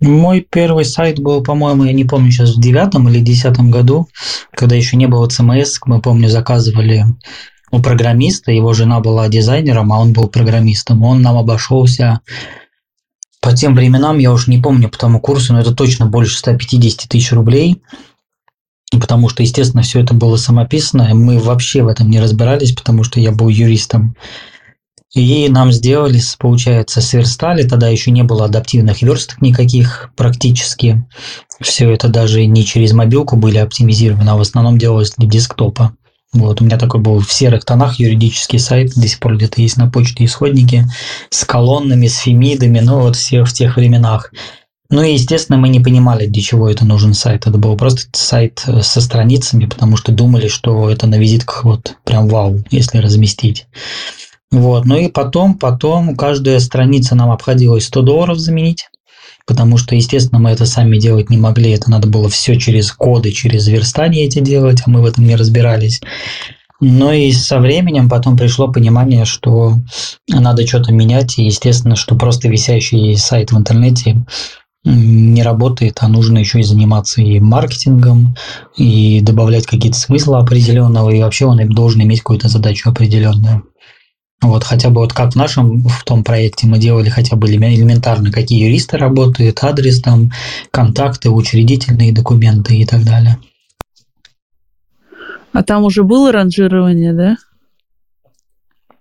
Мой первый сайт был, по-моему, я не помню сейчас, в девятом или десятом году, когда еще не было CMS, мы, помню, заказывали у программиста, его жена была дизайнером, а он был программистом. Он нам обошелся по тем временам, я уж не помню по тому курсу, но это точно больше 150 тысяч рублей, потому что, естественно, все это было самописано, мы вообще в этом не разбирались, потому что я был юристом. И нам сделали, получается, сверстали, тогда еще не было адаптивных версток никаких практически. Все это даже не через мобилку были оптимизированы, а в основном делалось для десктопа. Вот, у меня такой был в серых тонах юридический сайт, до сих пор где-то есть на почте исходники, с колоннами, с фемидами, ну вот все в тех временах. Ну и, естественно, мы не понимали, для чего это нужен сайт. Это был просто сайт э, со страницами, потому что думали, что это на визитках вот прям вау, если разместить. Вот. Ну и потом, потом каждая страница нам обходилась 100 долларов заменить потому что, естественно, мы это сами делать не могли, это надо было все через коды, через верстание эти делать, а мы в этом не разбирались. Но и со временем потом пришло понимание, что надо что-то менять, и естественно, что просто висящий сайт в интернете не работает, а нужно еще и заниматься и маркетингом, и добавлять какие-то смыслы определенного, и вообще он должен иметь какую-то задачу определенную. Вот хотя бы вот как в нашем в том проекте мы делали хотя бы элементарно, какие юристы работают, адрес там, контакты, учредительные документы и так далее. А там уже было ранжирование, да?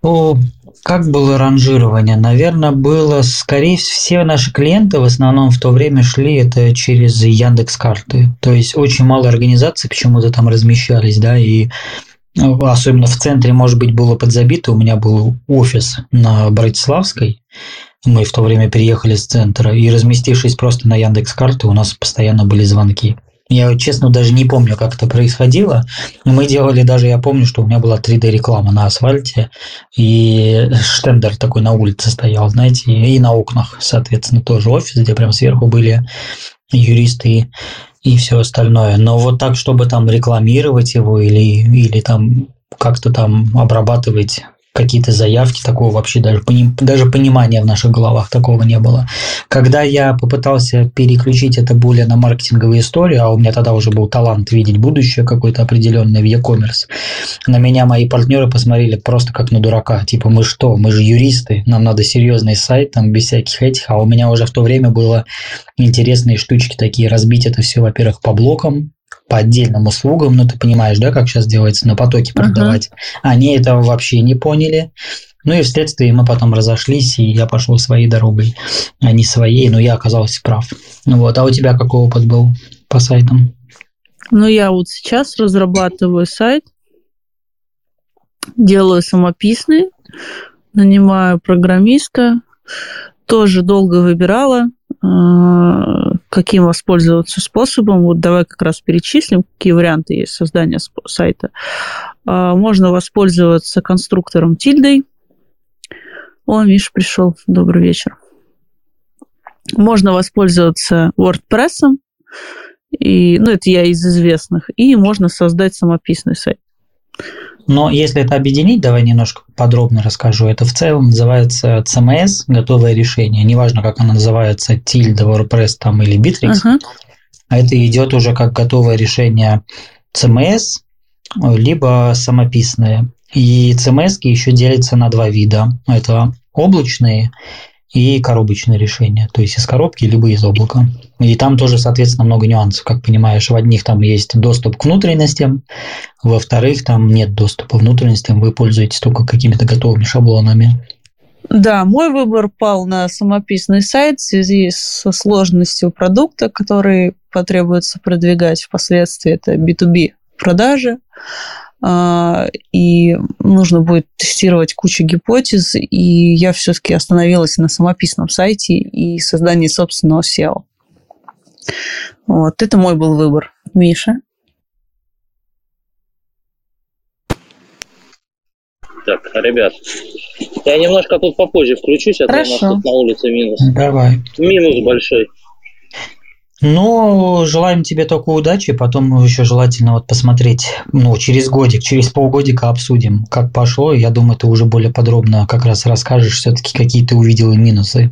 Ну, как было ранжирование? Наверное, было, скорее всего, все наши клиенты в основном в то время шли это через Яндекс карты. То есть очень мало организаций почему-то там размещались, да, и особенно в центре, может быть, было подзабито. У меня был офис на Братиславской. Мы в то время переехали с центра. И разместившись просто на Яндекс карты, у нас постоянно были звонки. Я, честно, даже не помню, как это происходило. Мы делали даже, я помню, что у меня была 3D-реклама на асфальте, и штендер такой на улице стоял, знаете, и на окнах, соответственно, тоже офис, где прям сверху были юристы и все остальное. Но вот так, чтобы там рекламировать его или, или там как-то там обрабатывать какие-то заявки, такого вообще даже, даже понимания в наших головах такого не было. Когда я попытался переключить это более на маркетинговую историю, а у меня тогда уже был талант видеть будущее какое-то определенное в e-commerce, на меня мои партнеры посмотрели просто как на дурака. Типа, мы что, мы же юристы, нам надо серьезный сайт, там, без всяких этих, а у меня уже в то время было интересные штучки такие, разбить это все, во-первых, по блокам, по отдельным услугам, ну ты понимаешь, да, как сейчас делается на потоке продавать. Uh-huh. Они этого вообще не поняли. Ну и вследствие мы потом разошлись, и я пошел своей дорогой, а не своей, но я оказался прав. Ну вот, а у тебя какой опыт был по сайтам? Ну, я вот сейчас разрабатываю сайт, делаю самописный, нанимаю программиста, тоже долго выбирала, а, каким воспользоваться способом. Вот давай как раз перечислим, какие варианты есть создания сайта. А, можно воспользоваться конструктором тильдой. О, Миша пришел. Добрый вечер. Можно воспользоваться WordPress. И, ну, это я из известных. И можно создать самописный сайт. Но если это объединить, давай немножко подробно расскажу. Это в целом называется CMS, готовое решение. Неважно, как оно называется, Tilda, WordPress там, или Bittrex. Uh-huh. А это идет уже как готовое решение CMS, либо самописное. И CMS еще делятся на два вида. Это облачные и коробочные решения, то есть из коробки либо из облака. И там тоже, соответственно, много нюансов, как понимаешь. В одних там есть доступ к внутренностям, во-вторых, там нет доступа к внутренностям, вы пользуетесь только какими-то готовыми шаблонами. Да, мой выбор пал на самописный сайт в связи со сложностью продукта, который потребуется продвигать впоследствии. Это B2B продажи. А, и нужно будет тестировать кучу гипотез, и я все-таки остановилась на самописном сайте и создании собственного SEO. Вот, это мой был выбор. Миша? Так, ребят, я немножко тут попозже включусь, а то у нас тут на улице минус. Давай. Минус большой. Ну, желаем тебе только удачи, потом еще желательно вот посмотреть, ну, через годик, через полгодика обсудим, как пошло. Я думаю, ты уже более подробно как раз расскажешь все-таки, какие ты увидел и минусы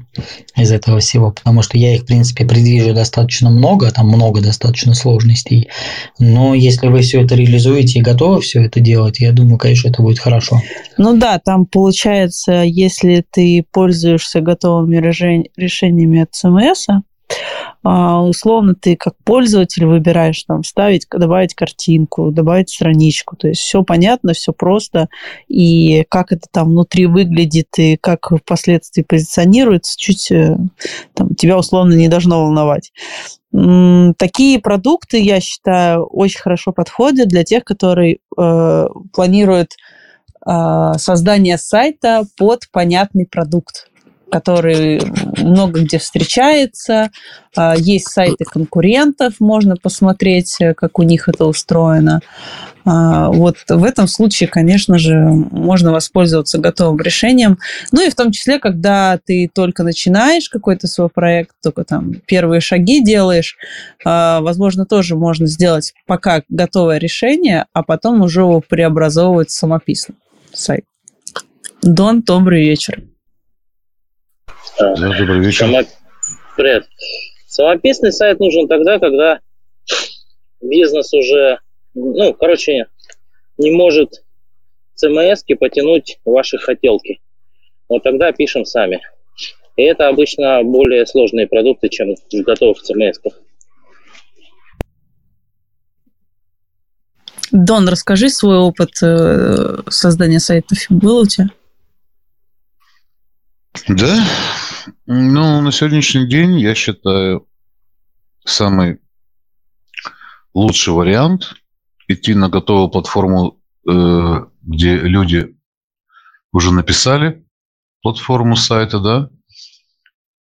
из этого всего, потому что я их, в принципе, предвижу достаточно много, там много достаточно сложностей, но если вы все это реализуете и готовы все это делать, я думаю, конечно, это будет хорошо. Ну да, там получается, если ты пользуешься готовыми решениями от CMS, условно ты как пользователь выбираешь там ставить, добавить картинку, добавить страничку. То есть все понятно, все просто. И как это там внутри выглядит и как впоследствии позиционируется, чуть э, там, тебя условно не должно волновать. Такие продукты, я считаю, очень хорошо подходят для тех, которые э, планируют э, создание сайта под понятный продукт который много где встречается. А, есть сайты конкурентов, можно посмотреть, э, как у них это устроено. А, вот в этом случае, конечно же, можно воспользоваться готовым решением. Ну и в том числе, когда ты только начинаешь какой-то свой проект, только там первые шаги делаешь, а, возможно, тоже можно сделать пока готовое решение, а потом уже его преобразовывать в самописный сайт. Дон, добрый вечер. Да, добрый вечер. Само... Привет. Самописный сайт нужен тогда, когда бизнес уже, ну, короче, не может CMS потянуть ваши хотелки. Вот тогда пишем сами. И это обычно более сложные продукты, чем в готовых CMS. -ках. Дон, расскажи свой опыт э, создания сайтов. Был у тебя? Да, ну, на сегодняшний день, я считаю, самый лучший вариант идти на готовую платформу, э, где люди уже написали платформу сайта, да,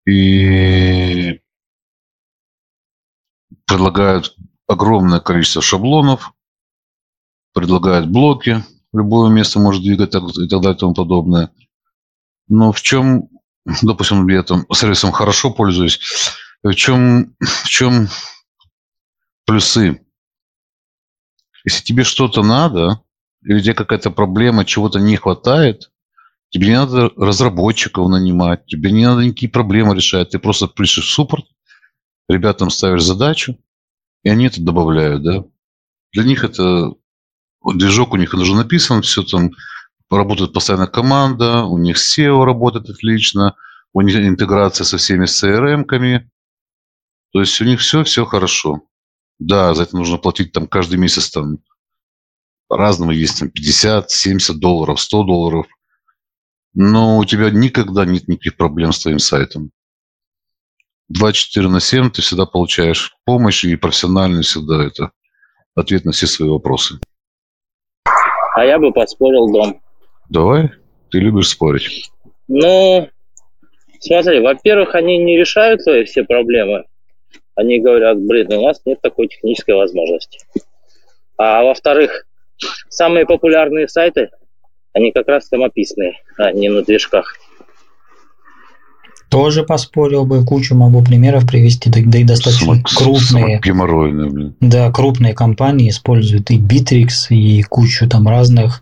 и предлагают огромное количество шаблонов, предлагают блоки, любое место может двигать и так далее и тому подобное. Но в чем допустим, я там сервисом хорошо пользуюсь, в чем, в чем плюсы? Если тебе что-то надо, или тебе какая-то проблема, чего-то не хватает, тебе не надо разработчиков нанимать, тебе не надо никакие проблемы решать. Ты просто пишешь в суппорт, ребятам ставишь задачу, и они это добавляют, да. Для них это движок у них уже написан, все там работает постоянно команда, у них SEO работает отлично, у них интеграция со всеми CRM-ками. То есть у них все, все хорошо. Да, за это нужно платить там каждый месяц там по-разному есть там 50, 70 долларов, 100 долларов. Но у тебя никогда нет никаких проблем с твоим сайтом. 24 на 7 ты всегда получаешь помощь и профессиональную всегда это ответ на все свои вопросы. А я бы поспорил дом. Давай, ты любишь спорить. Ну, смотри, во-первых, они не решают твои все проблемы. Они говорят, блин, у нас нет такой технической возможности. А во-вторых, самые популярные сайты, они как раз самописные, а не на движках. Тоже поспорил бы, кучу могу примеров привести, да, да и достаточно Сам, крупные. Геморройные, блин. Да, крупные компании используют и Bittrex, и кучу там разных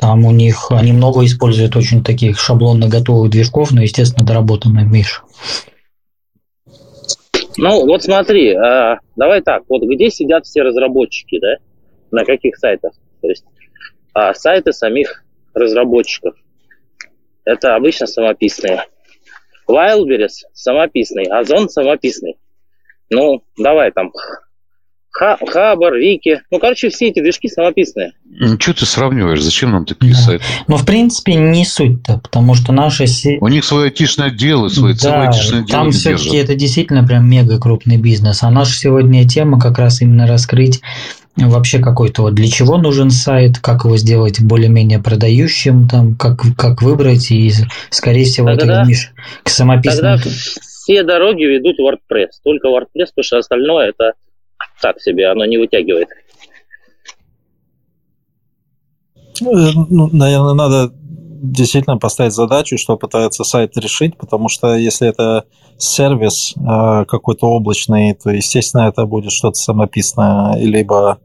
там у них, они много используют очень таких шаблонно готовых движков, но, естественно, доработанных, Миш. Ну, вот смотри, э, давай так, вот где сидят все разработчики, да? На каких сайтах? То есть э, сайты самих разработчиков. Это обычно самописные. Wildberries самописный, Озон самописный. Ну, давай там Хабар, Вики. Ну, короче, все эти движки самописные. Ну, что ты сравниваешь? Зачем нам такие да. сайты? Ну, в принципе, не суть-то, потому что наши... У них свое айтишное дело, свое да, целое айтишное дело там все-таки это действительно прям мега крупный бизнес. А наша сегодня тема как раз именно раскрыть вообще какой-то вот для чего нужен сайт, как его сделать более-менее продающим, там, как, как выбрать, и, скорее всего, тогда, ты видишь к самописным... Тогда все дороги ведут в WordPress, только WordPress, потому что остальное это так себе, оно не вытягивает. Ну, э, ну, наверное, надо действительно поставить задачу, что пытается сайт решить, потому что если это сервис э, какой-то облачный, то, естественно, это будет что-то самописное, либо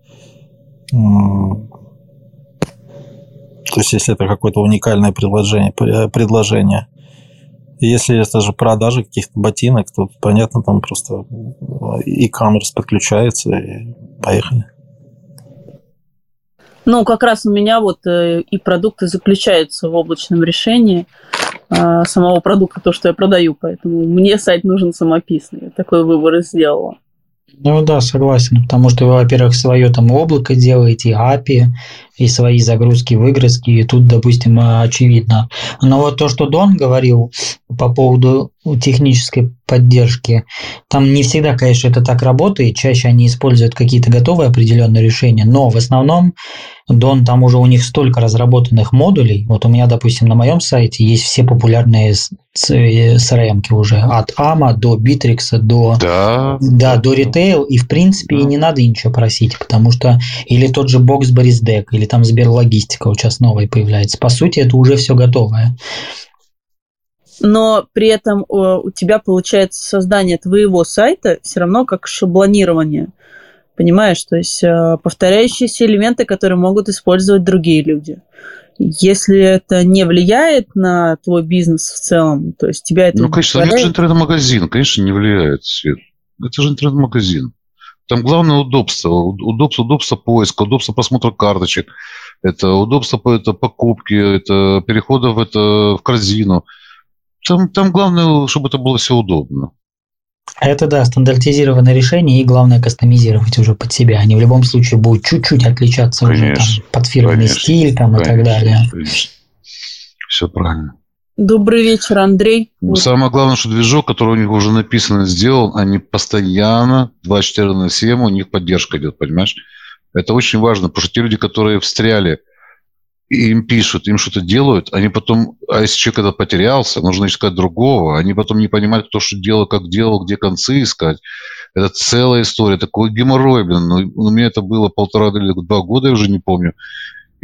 то есть, если это какое-то уникальное предложение, предложение. Если это же продажи каких-то ботинок, то понятно, там просто e-commerce подключается и поехали. Ну, как раз у меня вот э, и продукты заключаются в облачном решении э, самого продукта, то, что я продаю, поэтому мне сайт нужен самописный. Я такой выбор и сделала. Ну да, согласен, потому что вы, во-первых, свое там облако делаете, API, и свои загрузки, выгрузки, и тут, допустим, очевидно. Но вот то, что Дон говорил по поводу технической поддержки, там не всегда, конечно, это так работает, чаще они используют какие-то готовые определенные решения, но в основном Дон, там уже у них столько разработанных модулей. Вот у меня, допустим, на моем сайте есть все популярные CRM уже. От AMA до Bittrex, до, да. Да, до Retail. И, в принципе, да. и не надо ничего просить, потому что или тот же Boxberry Deck, или там Сберлогистика вот сейчас новая появляется. По сути, это уже все готовое. Но при этом у тебя получается создание твоего сайта все равно как шаблонирование. Понимаешь, то есть э, повторяющиеся элементы, которые могут использовать другие люди. Если это не влияет на твой бизнес в целом, то есть тебя это... Ну, конечно, это же интернет-магазин, конечно, не влияет, Свет. Это же интернет-магазин. Там главное удобство. Удобство, удобство поиска, удобство просмотра карточек. Это удобство это покупки, это переходов это в корзину. Там, там главное, чтобы это было все удобно. Это, да, стандартизированное решение, и главное кастомизировать уже под себя. Они в любом случае будут чуть-чуть отличаться конечно, уже там, под фирменный конечно, стиль там, конечно, и так далее. Конечно. Все правильно. Добрый вечер, Андрей. Самое главное, что движок, который у них уже написан и сделан, они постоянно 24 на 7, у них поддержка идет, понимаешь? Это очень важно, потому что те люди, которые встряли – им пишут, им что-то делают, они потом, а если человек когда потерялся, нужно искать другого, они потом не понимают, кто что делал, как делал, где концы искать. Это целая история, такой геморрой, блин. Ну, у меня это было полтора или два года, я уже не помню.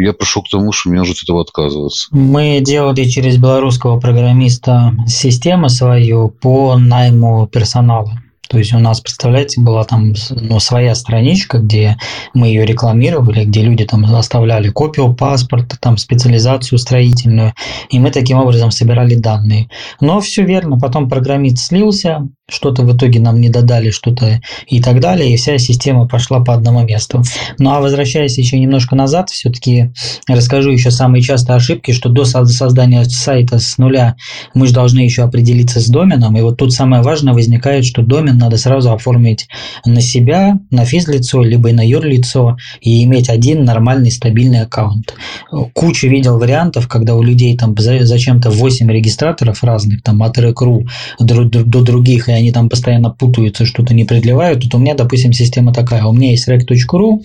Я пришел к тому, что мне нужно от этого отказываться. Мы делали через белорусского программиста систему свою по найму персонала. То есть у нас, представляете, была там ну, своя страничка, где мы ее рекламировали, где люди там оставляли копию паспорта, там специализацию строительную, и мы таким образом собирали данные. Но все верно, потом программист слился, что-то в итоге нам не додали, что-то и так далее, и вся система пошла по одному месту. Ну а возвращаясь еще немножко назад, все-таки расскажу еще самые частые ошибки, что до создания сайта с нуля мы же должны еще определиться с доменом, и вот тут самое важное возникает, что домен надо сразу оформить на себя, на физлицо, либо и на юрлицо, и иметь один нормальный стабильный аккаунт. Кучу видел вариантов, когда у людей там зачем-то 8 регистраторов разных, там от Rec.ru до, других, и они там постоянно путаются, что-то не предливают. Тут у меня, допустим, система такая. У меня есть rec.ru,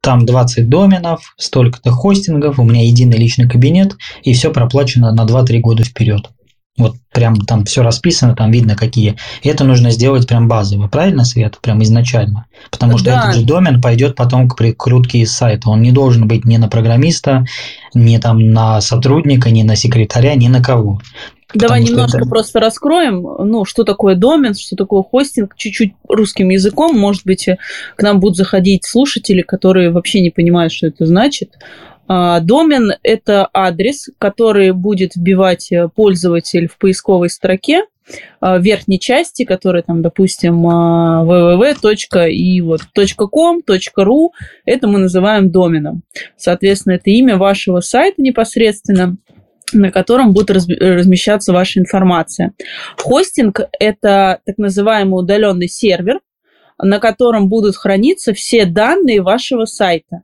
там 20 доменов, столько-то хостингов, у меня единый личный кабинет, и все проплачено на 2-3 года вперед. Вот прям там все расписано, там видно какие. И это нужно сделать прям базово, правильно, Свет? Прям изначально. Потому что да. этот же домен пойдет потом к прикрутке из сайта. Он не должен быть ни на программиста, ни там на сотрудника, ни на секретаря, ни на кого. Давай немножко это... просто раскроем, ну, что такое домен, что такое хостинг, чуть-чуть русским языком. Может быть, к нам будут заходить слушатели, которые вообще не понимают, что это значит. А, домен – это адрес, который будет вбивать э, пользователь в поисковой строке а, в верхней части, которая там, допустим, а, www. и вот .com, .ru, это мы называем доменом. Соответственно, это имя вашего сайта непосредственно на котором будет размещаться ваша информация. Хостинг – это так называемый удаленный сервер, на котором будут храниться все данные вашего сайта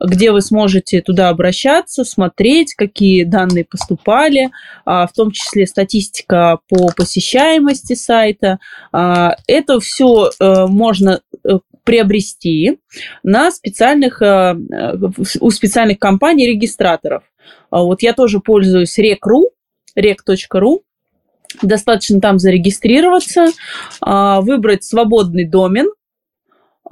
где вы сможете туда обращаться, смотреть, какие данные поступали, а, в том числе статистика по посещаемости сайта. А, это все э, можно э, приобрести на специальных, э, у специальных компаний-регистраторов. А вот я тоже пользуюсь Rec.ru, rec.ru, достаточно там зарегистрироваться, выбрать свободный домен,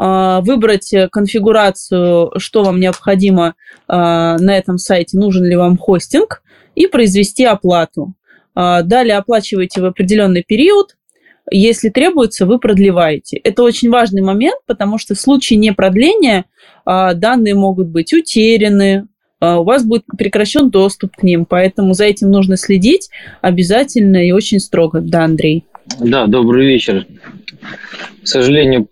а, выбрать э, конфигурацию, что вам необходимо а, на этом сайте, нужен ли вам хостинг, и произвести оплату. А, далее оплачиваете в определенный период, если требуется, вы продлеваете. Это очень важный момент, потому что в случае непродления а, данные могут быть утеряны, а, у вас будет прекращен доступ к ним, поэтому за этим нужно следить обязательно и очень строго. Да, Андрей. Да, добрый вечер. К сожалению,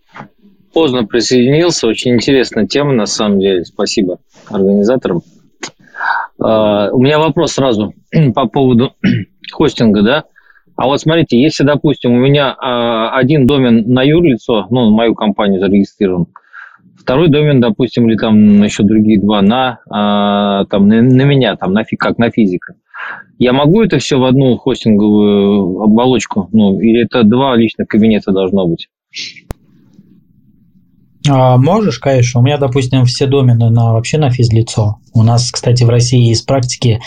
поздно присоединился. Очень интересная тема, на самом деле. Спасибо организаторам. А, у меня вопрос сразу по поводу хостинга, да. А вот смотрите, если, допустим, у меня а, один домен на юрлицо, ну, мою компанию зарегистрирован, второй домен, допустим, или там еще другие два на, а, там, на, на меня, там, на, как на физика. Я могу это все в одну хостинговую оболочку? Ну, или это два личных кабинета должно быть? А, можешь, конечно. У меня, допустим, все домены на вообще на физлицо. У нас, кстати, в России из практики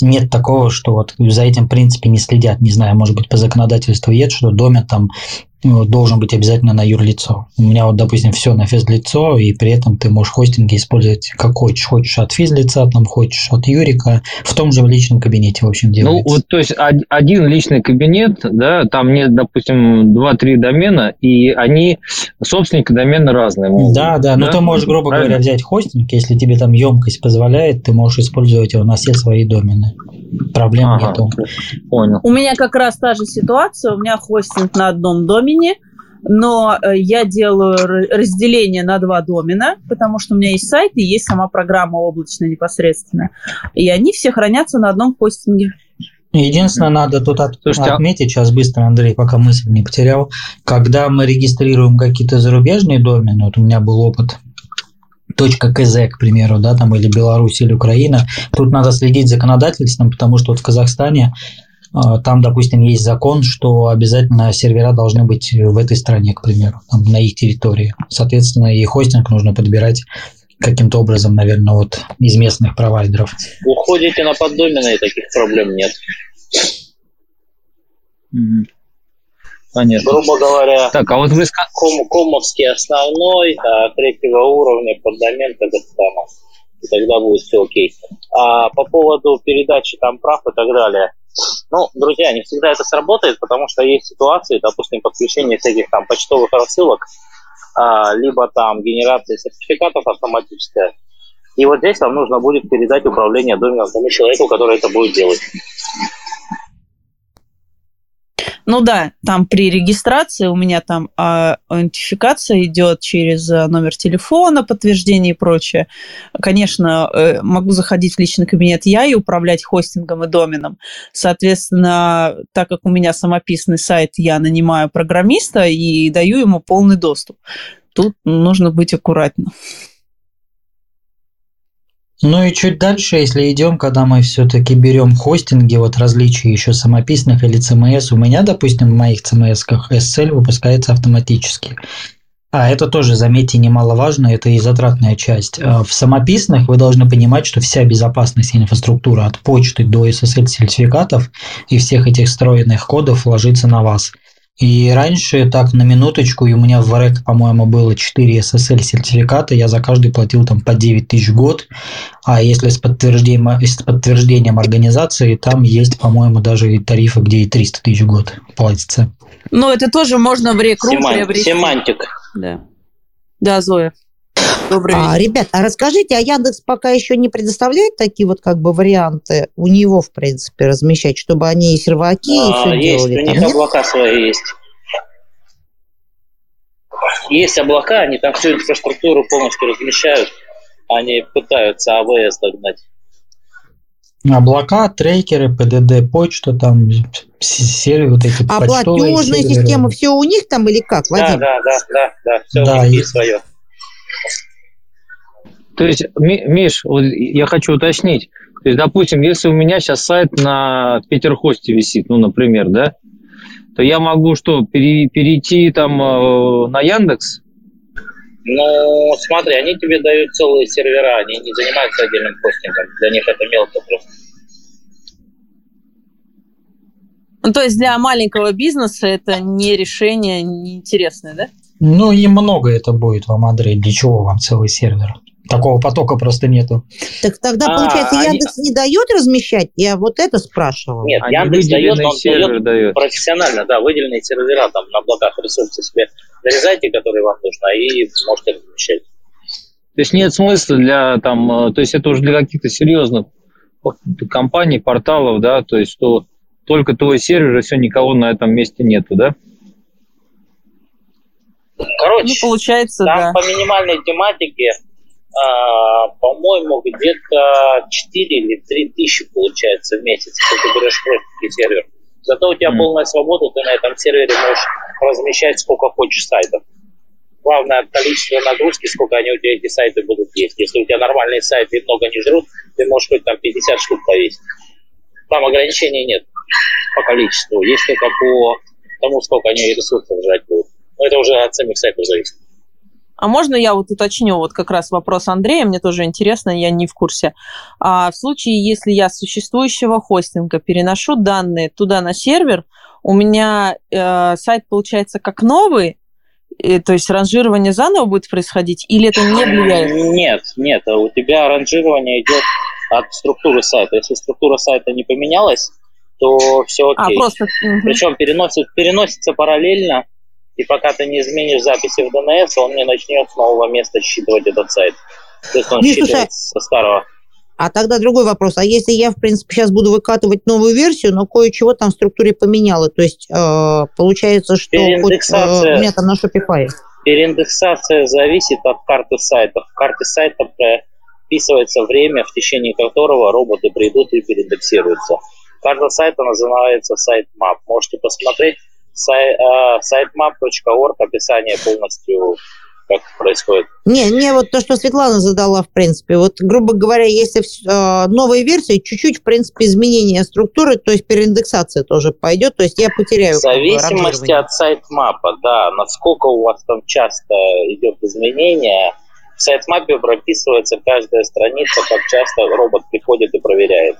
нет такого, что вот за этим, в принципе, не следят. Не знаю, может быть, по законодательству есть, что домен там должен быть обязательно на юрлицо. У меня вот, допустим, все на физлицо, и при этом ты можешь хостинги использовать как хочешь. Хочешь от физлица, там хочешь от Юрика, в том же в личном кабинете, в общем, делается. Ну, вот, то есть один личный кабинет, да, там нет, допустим, 2-3 домена, и они, собственники домена разные. Могут, да, да, ну, да, но ты можешь, грубо Правильно? говоря, взять хостинг, если тебе там емкость позволяет, ты можешь использовать его на все свои домены. Проблем ага, нету. Понял. У меня как раз та же ситуация, у меня хостинг на одном домене, но э, я делаю разделение на два домена, потому что у меня есть сайт и есть сама программа облачная непосредственно. И они все хранятся на одном хостинге. Единственное, надо тут от, Слушайте, а отметить сейчас быстро, Андрей, пока мысль не потерял. Когда мы регистрируем какие-то зарубежные домены, вот у меня был опыт точка .кз, к примеру, да, там или Беларусь, или Украина, тут надо следить законодательством, потому что вот в Казахстане там, допустим, есть закон, что обязательно сервера должны быть в этой стране, к примеру, там, на их территории. Соответственно, и хостинг нужно подбирать каким-то образом, наверное, вот из местных провайдеров. Уходите на поддомены, и таких проблем нет. Понятно. Грубо говоря, так, а вот вы... ком, комовский основной, а третьего уровня поддомен Казахстана. И тогда будет все окей. А по поводу передачи там прав и так далее – ну, друзья, не всегда это сработает, потому что есть ситуации, допустим, подключение всяких там почтовых рассылок, а, либо там генерации сертификатов автоматическая. И вот здесь вам нужно будет передать управление доменом тому человеку, который это будет делать. Ну да, там при регистрации у меня там а, идентификация идет через а, номер телефона, подтверждение и прочее. Конечно, э, могу заходить в личный кабинет я и управлять хостингом и доменом. Соответственно, так как у меня самописный сайт, я нанимаю программиста и даю ему полный доступ. Тут нужно быть аккуратным. Ну и чуть дальше, если идем, когда мы все-таки берем хостинги, вот различия еще самописных или CMS, у меня, допустим, в моих CMS-ках SL выпускается автоматически. А это тоже, заметьте, немаловажно, это и затратная часть. А в самописных вы должны понимать, что вся безопасность инфраструктуры от почты до SSL-сертификатов и всех этих встроенных кодов ложится на вас – и раньше, так, на минуточку, и у меня в Варек, по-моему, было 4 SSL сертификата, я за каждый платил там по 9 тысяч в год, а если с подтверждением, с подтверждением организации, там есть, по-моему, даже и тарифы, где и 300 тысяч в год платится. Ну, это тоже можно в рекру Семан... приобрести. Семантик. Да. Да, Зоя. Добрый а, вечер. А, ребят, а расскажите, а Яндекс пока еще не предоставляет такие вот как бы варианты у него, в принципе, размещать, чтобы они и серваки, а, и все есть, делали? у них там, облака нет? свои есть. Есть облака, они там всю инфраструктуру полностью размещают. Они пытаются АВС догнать. Облака, трекеры, ПДД, почта, там, сервер, вот эти А платежная система, все у них там или как, Вадим? Да, да, да, да, да, все да, у них есть свое. То есть, Миш, вот я хочу уточнить. То есть, допустим, если у меня сейчас сайт на Петерхосте висит, ну, например, да, то я могу что, пере, перейти там э, на Яндекс? Ну, смотри, они тебе дают целые сервера, они не занимаются отдельным хостингом. Для них это мелко просто. Ну, то есть для маленького бизнеса это не решение неинтересное, да? Ну, и много это будет вам, Андрей. Для чего вам целый сервер? Такого потока просто нету. Так тогда, А, получается, они- Яндекс не дает размещать? Я вот это спрашивала. Нет, Они Яндекс дает, он сервер дает дает. профессионально, да, выделенные сервера там на блоках ресурсы себе нарезайте, которые вам нужно, и можете размещать. То есть нет смысла для там, э, то есть это уже для каких-то серьезных компаний, порталов, да, то есть что только твой сервер, и все, никого на этом месте нету, да? Короче, Ну, получается, там да. по минимальной тематике, а, по-моему, где-то 4 или 3 тысячи получается в месяц, если ты берешь простенький сервер. Зато у тебя Мгм. полная свобода, ты на этом сервере можешь размещать сколько хочешь сайтов. Главное количество нагрузки, сколько они у тебя эти сайты будут есть. Если у тебя нормальные сайты и много не жрут, ты можешь хоть там 50 штук повесить. Там ограничений нет по количеству. Есть только по тому, сколько они ресурсов жрать будут. Но это уже от самих сайтов зависит. А можно я вот уточню вот как раз вопрос Андрея, мне тоже интересно, я не в курсе. А в случае, если я с существующего хостинга переношу данные туда на сервер, у меня э, сайт получается как новый, э, то есть ранжирование заново будет происходить, или это не влияет? Нет, нет, у тебя ранжирование идет от структуры сайта. Если структура сайта не поменялась, то все А, окей. просто... мгм. Причем переносит, переносится параллельно, и пока ты не изменишь записи в DNS, он не начнет с нового места считывать этот сайт. То есть он Ну, считывает слушай, со старого. А тогда другой вопрос. А если я, в принципе, сейчас буду выкатывать новую версию, но кое-чего там в структуре поменяла, то есть э, получается, что хоть, э, у меня там на Shopify. Переиндексация зависит от карты сайта. В карте сайта прописывается время, в течение которого роботы придут и переиндексируются. Карта сайта называется sitemap. Можете посмотреть сай, э, sitemap.org, описание полностью, как происходит. Не, не, вот то, что Светлана задала, в принципе. Вот, грубо говоря, если в- э, новые версии, чуть-чуть, в принципе, изменение структуры, то есть переиндексация тоже пойдет, то есть я В потеряю. бы, зависимости от сайтмапа, да, насколько у вас там часто идет изменение, в сайтмапе прописывается каждая страница, как часто робот приходит и проверяет.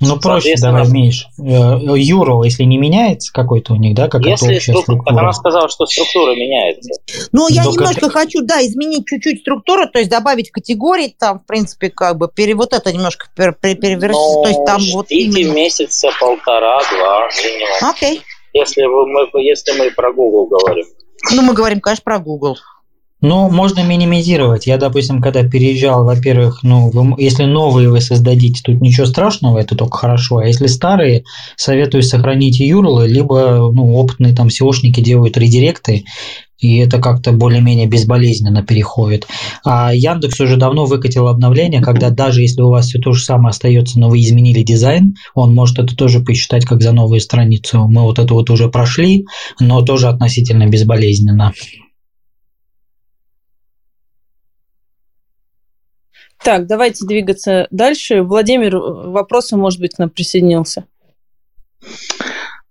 Ну, проще Соответственно- давай, Миш. Э, URL, если не меняется какой-то у них, да, какая-то Если общая струк- структура. она сказала, что структура меняется. Ну, я Ну, немножко как- хочу, да, изменить чуть-чуть структуру, то есть добавить категории, там, в принципе, как бы, пере, вот это немножко пер, пер- перевернуть, Но то есть там вот ждите именно... месяца полтора-два минимум. Окей. Если, вы, мы, если мы про Google говорим. Ну, мы говорим, конечно, про Google. Ну, можно минимизировать. Я, допустим, когда переезжал, во-первых, ну, вы- если новые вы создадите, тут ничего страшного, это только хорошо. А если старые, советую сохранить URL, либо ну, опытные там SEOшники делают редиректы, и это как-то более-менее безболезненно переходит. А Яндекс уже давно выкатил обновление, когда даже если у вас все то же самое остается, но вы изменили дизайн, он может это тоже посчитать как за новую страницу. Мы вот это вот уже прошли, но тоже относительно безболезненно. Так, давайте двигаться дальше. Владимир, э, вопросом, может быть, к нам присоединился.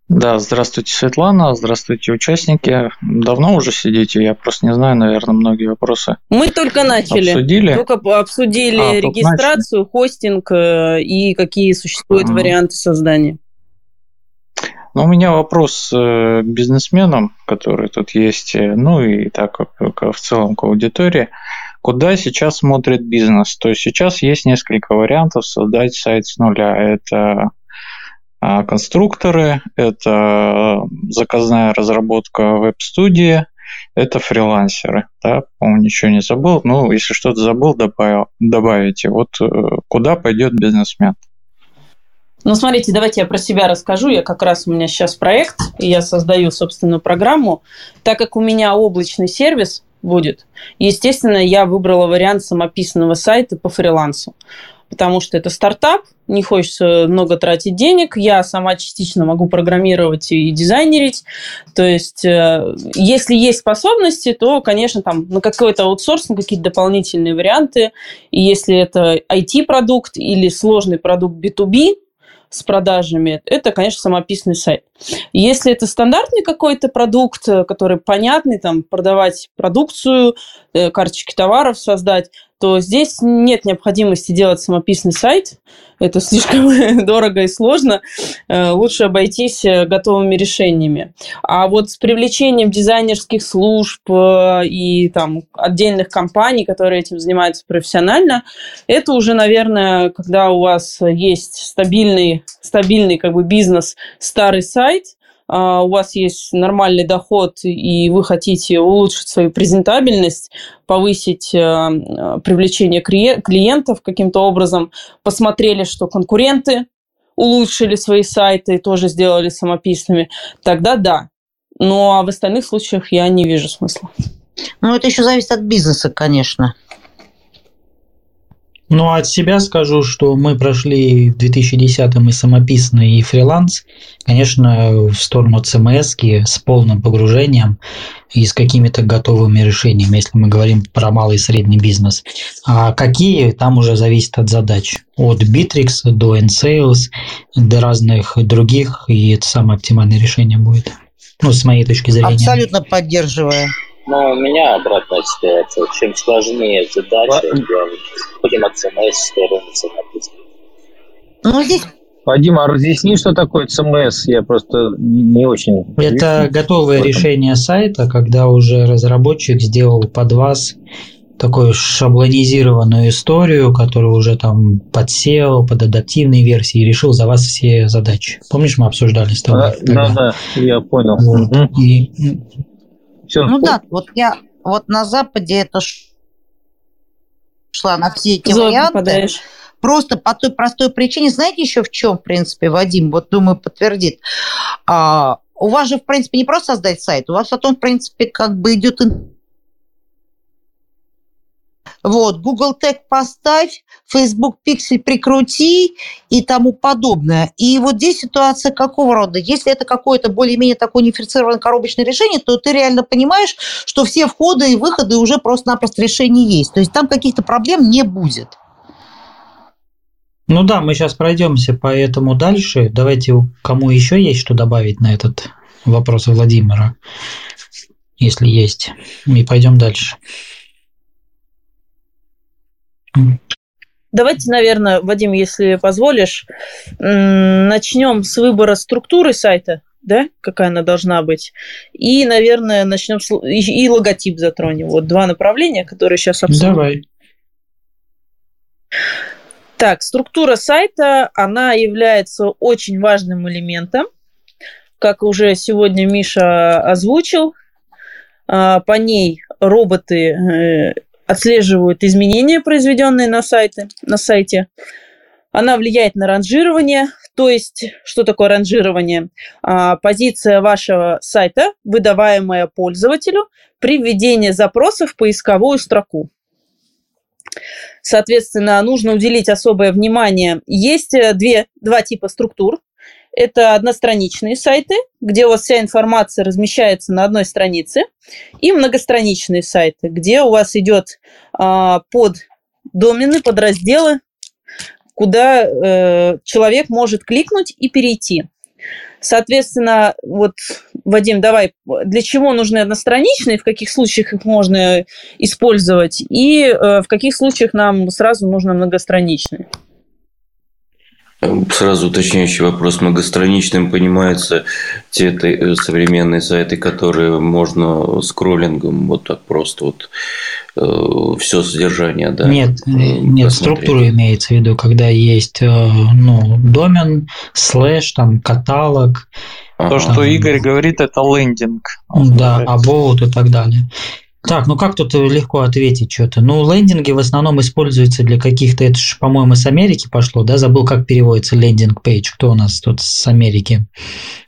Да, здравствуйте, Светлана, здравствуйте, участники. Давно уже сидите? Я просто не знаю, наверное, многие вопросы Мы только начали. обсудили. Только обсудили А, регистрацию, хостинг э, и какие существуют Ага. варианты создания. Но у меня вопрос э, к бизнесменам, которые тут есть, ну и так как в целом к аудитории. Куда сейчас смотрит бизнес? То есть сейчас есть несколько вариантов создать сайт с нуля. Это а, конструкторы, это заказная разработка веб-студии, это фрилансеры. Да? По-моему, ничего не забыл. Ну, если что-то забыл, добавил, добавите. Вот э, куда пойдет бизнесмен? Ну, смотрите, давайте я про себя расскажу. Я как раз у меня сейчас проект, и я создаю собственную программу. Так как у меня облачный сервис будет, естественно, я выбрала вариант самописного сайта по фрилансу. Потому что это стартап, не хочется много тратить денег. Я сама частично могу программировать и дизайнерить. То есть, э, если есть способности, то, конечно, там на какой-то аутсорс, на какие-то дополнительные варианты. И если это IT-продукт или сложный продукт B2B, с продажами, это, конечно, самописный сайт. Если это стандартный какой-то продукт, э, который понятный, там, продавать продукцию, карточки товаров создать, то здесь нет необходимости делать самописный сайт. Это слишком дорого и сложно. Э, лучше обойтись э, готовыми решениями. А вот с привлечением дизайнерских служб э, и там отдельных компаний, которые этим занимаются профессионально, это уже, наверное, когда у вас есть стабильный, стабильный как бы бизнес, старый сайт, у вас есть нормальный доход, и вы хотите улучшить свою презентабельность, повысить э, привлечение клиентов каким-то образом, посмотрели, что конкуренты улучшили свои сайты и тоже сделали самописными, тогда да. Ну а в остальных случаях я не вижу смысла. Ну, это еще зависит от бизнеса, конечно. Ну, от себя скажу, что мы прошли в 2010-м и самописный, и фриланс. Конечно, в сторону CMS с полным погружением и с какими-то готовыми решениями, если мы говорим про малый и средний бизнес. А какие, там уже зависит от задач. От Bittrex до InSales, до разных других, и это самое оптимальное решение будет. Ну, с моей точки зрения. Абсолютно поддерживаю. Но у меня обратная ситуация. Чем сложнее задача, тем будем от CMS стороны Ну, здесь Вадим, а разъясни, что такое CMS? Я просто не очень... Это готовое решение сайта, когда уже разработчик сделал под вас такую шаблонизированную историю, которую уже там подсел под адаптивные версии и решил за вас все задачи. Помнишь, мы обсуждали с тобой? А, да, да, я понял. Вот. Угу. И все. Ну да, вот я вот на Западе это шла на все эти Зор варианты. Попадаешь. Просто по той простой причине, знаете еще в чем, в принципе, Вадим, вот думаю, подтвердит. А, у вас же, в принципе, не просто создать сайт, у вас потом, в принципе, как бы идет вот, Google Tag поставь, Facebook Pixel прикрути и тому подобное. И вот здесь ситуация какого рода? Если это какое-то более-менее такое унифицированное коробочное решение, то ты реально понимаешь, что все входы и выходы уже просто-напросто решение есть. То есть там каких-то проблем не будет. Ну да, мы сейчас пройдемся по этому дальше. Давайте, кому еще есть что добавить на этот вопрос Владимира, если есть. И пойдем дальше. Давайте, наверное, Вадим, если позволишь, начнем с выбора структуры сайта, да, какая она должна быть. И, наверное, начнем с... и логотип затронем. Вот два направления, которые сейчас обсудим. Давай. Так, структура сайта, она является очень важным элементом. Как уже сегодня Миша озвучил, а, по ней роботы э, отслеживают изменения, произведенные на, сайте, на сайте. Она влияет на ранжирование, то есть, что такое ранжирование? А, позиция вашего сайта, выдаваемая пользователю при введении запроса в поисковую строку. Соответственно, нужно уделить особое внимание. Есть э, две, два типа структур. Это одностраничные сайты, где у вас вся информация размещается на одной странице, и многостраничные сайты, где у вас идет а, под домены, подразделы, куда э, человек может кликнуть и перейти. Соответственно, вот, Вадим, давай, для чего нужны одностраничные, в каких случаях их можно использовать, и э, в каких случаях нам сразу нужно многостраничные? Сразу уточняющий вопрос. Многостраничным понимаются те э, современные сайты, которые можно скроллингом вот так просто вот э, все содержание, да? Нет, э, нет, структура имеется в виду, когда есть э, ну, домен, слэш, там каталог. То, ага. что Игорь говорит, это лендинг. Да, абоут и так далее. Так, ну как тут легко ответить что-то? Ну, лендинги в основном используются для каких-то, это же, по-моему, с Америки пошло, да? Забыл, как переводится лендинг пейдж. Кто у нас тут с Америки?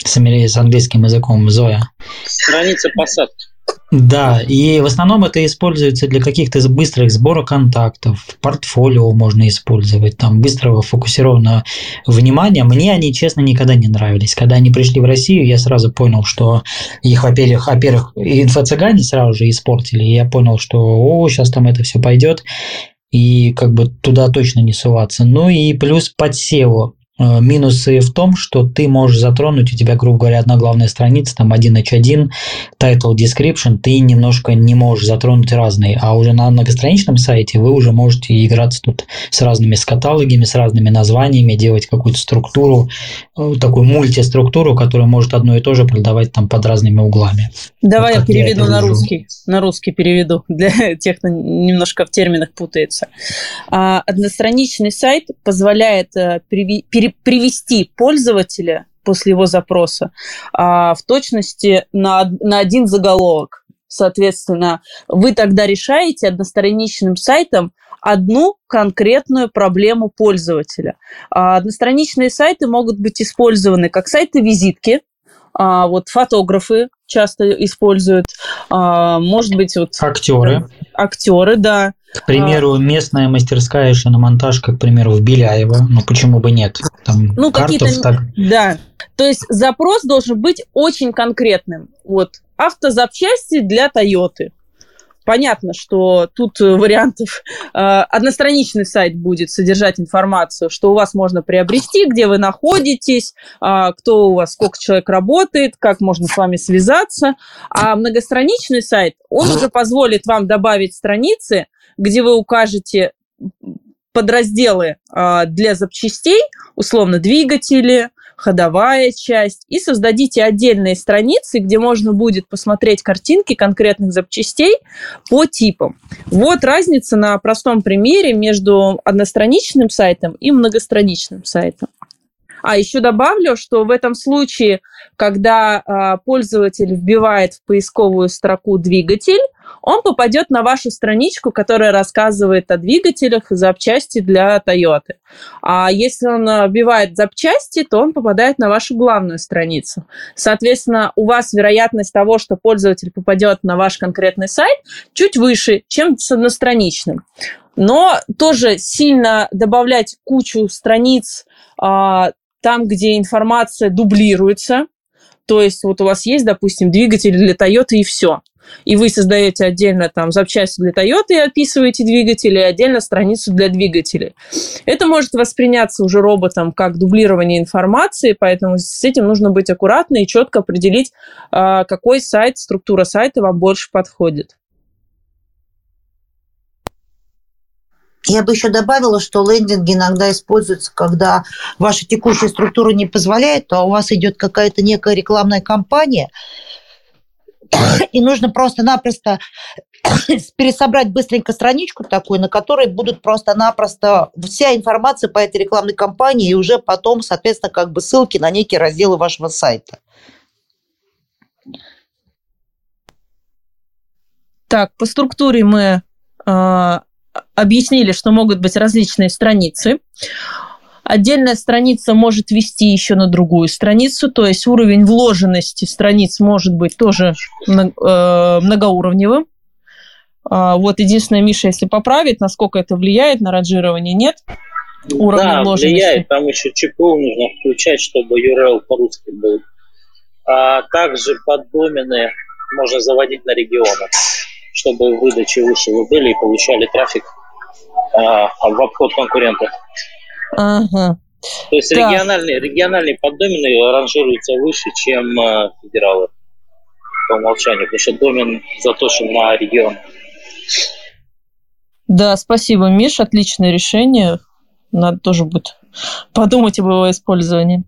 С, с английским языком, Зоя. Страница посадки. Да, и в основном это используется для каких-то быстрых сбора контактов, портфолио можно использовать, там быстрого фокусированного внимания. Мне они, честно, никогда не нравились. Когда они пришли в Россию, я сразу понял, что их, во-первых, во-первых, инфо-цыгане сразу же испортили, и я понял, что о, сейчас там это все пойдет, и как бы туда точно не суваться. Ну и плюс под SEO Э, минусы в том, что ты можешь затронуть, у тебя, грубо говоря, одна главная страница, там 1h1, title, description, ты немножко не можешь затронуть разные, а уже на многостраничном сайте вы уже можете играться тут с разными с каталогами, с разными названиями, делать какую-то структуру, э, такую мультиструктуру, которая может одно и то же продавать там под разными углами. Давай вот я переведу я на русский. На русский переведу для тех, кто немножко в терминах путается. А, одностраничный сайт позволяет э, привести пользователя после его запроса а, в точности на, на один заголовок. Соответственно, вы тогда решаете одностраничным сайтом одну конкретную проблему пользователя. А одностраничные сайты могут быть использованы как сайты-визитки, а, вот фотографы часто используют, а, может быть, вот... Актеры. Актеры, да. К примеру, а, местная мастерская шиномонтаж, как, к примеру, в Беляево. Ну, почему бы нет? Там ну, какие-то... Так... Да. То есть запрос должен быть очень конкретным. Вот автозапчасти для Тойоты. Понятно, что тут вариантов... Э, одностраничный сайт будет содержать информацию, что у вас можно приобрести, где вы находитесь, э, кто у вас, сколько человек работает, как можно с вами связаться. А многостраничный сайт, он уже позволит вам добавить страницы, где вы укажете подразделы э, для запчастей, условно двигатели, ходовая часть, и создадите отдельные страницы, где можно будет посмотреть картинки конкретных запчастей по типам. Вот разница на простом примере между одностраничным сайтом и многостраничным сайтом. А еще добавлю, что в этом случае, когда э, пользователь вбивает в поисковую строку двигатель, он попадет на вашу страничку, которая рассказывает о двигателях и запчасти для Toyota. А если он вбивает запчасти, то он попадает на вашу главную страницу. Соответственно, у вас вероятность того, что пользователь попадет на ваш конкретный сайт, чуть выше, чем с одностраничным. Но тоже сильно добавлять кучу страниц а, там, где информация дублируется, то есть вот у вас есть, допустим, двигатель для Toyota и все. И вы создаете отдельно там запчасти для Toyota и описываете двигатели, и отдельно страницу для двигателей. Это может восприняться уже роботом как дублирование информации, поэтому с этим нужно быть аккуратно и четко определить, а, какой сайт, структура сайта вам больше подходит. Я бы еще добавила, что лендинги иногда используются, когда ваша текущая структура не позволяет, то у вас идет какая-то некая рекламная кампания, и нужно просто-напросто пересобрать быстренько страничку такую, на которой будут просто-напросто вся информация по этой рекламной кампании и уже потом, соответственно, как бы ссылки на некие разделы вашего сайта. Так, по структуре мы а, объяснили, что могут быть различные страницы. Отдельная страница может вести еще на другую страницу, то есть уровень вложенности страниц может быть тоже э, многоуровневым. А, вот единственное, Миша, если поправит, насколько это влияет на ранжирование, нет? Уровень да, вложенности. влияет. Там еще ЧПУ нужно включать, чтобы URL по-русски был. А также поддомены можно заводить на регионы чтобы выдачи выше вы были и получали трафик а, в обход конкурентов. Ага. То есть да. региональные, региональные поддомены ранжируются выше, чем а, федералы по умолчанию, потому что домен заточен на регион. Да, спасибо, Миш, отличное решение. Надо тоже будет подумать об его использовании.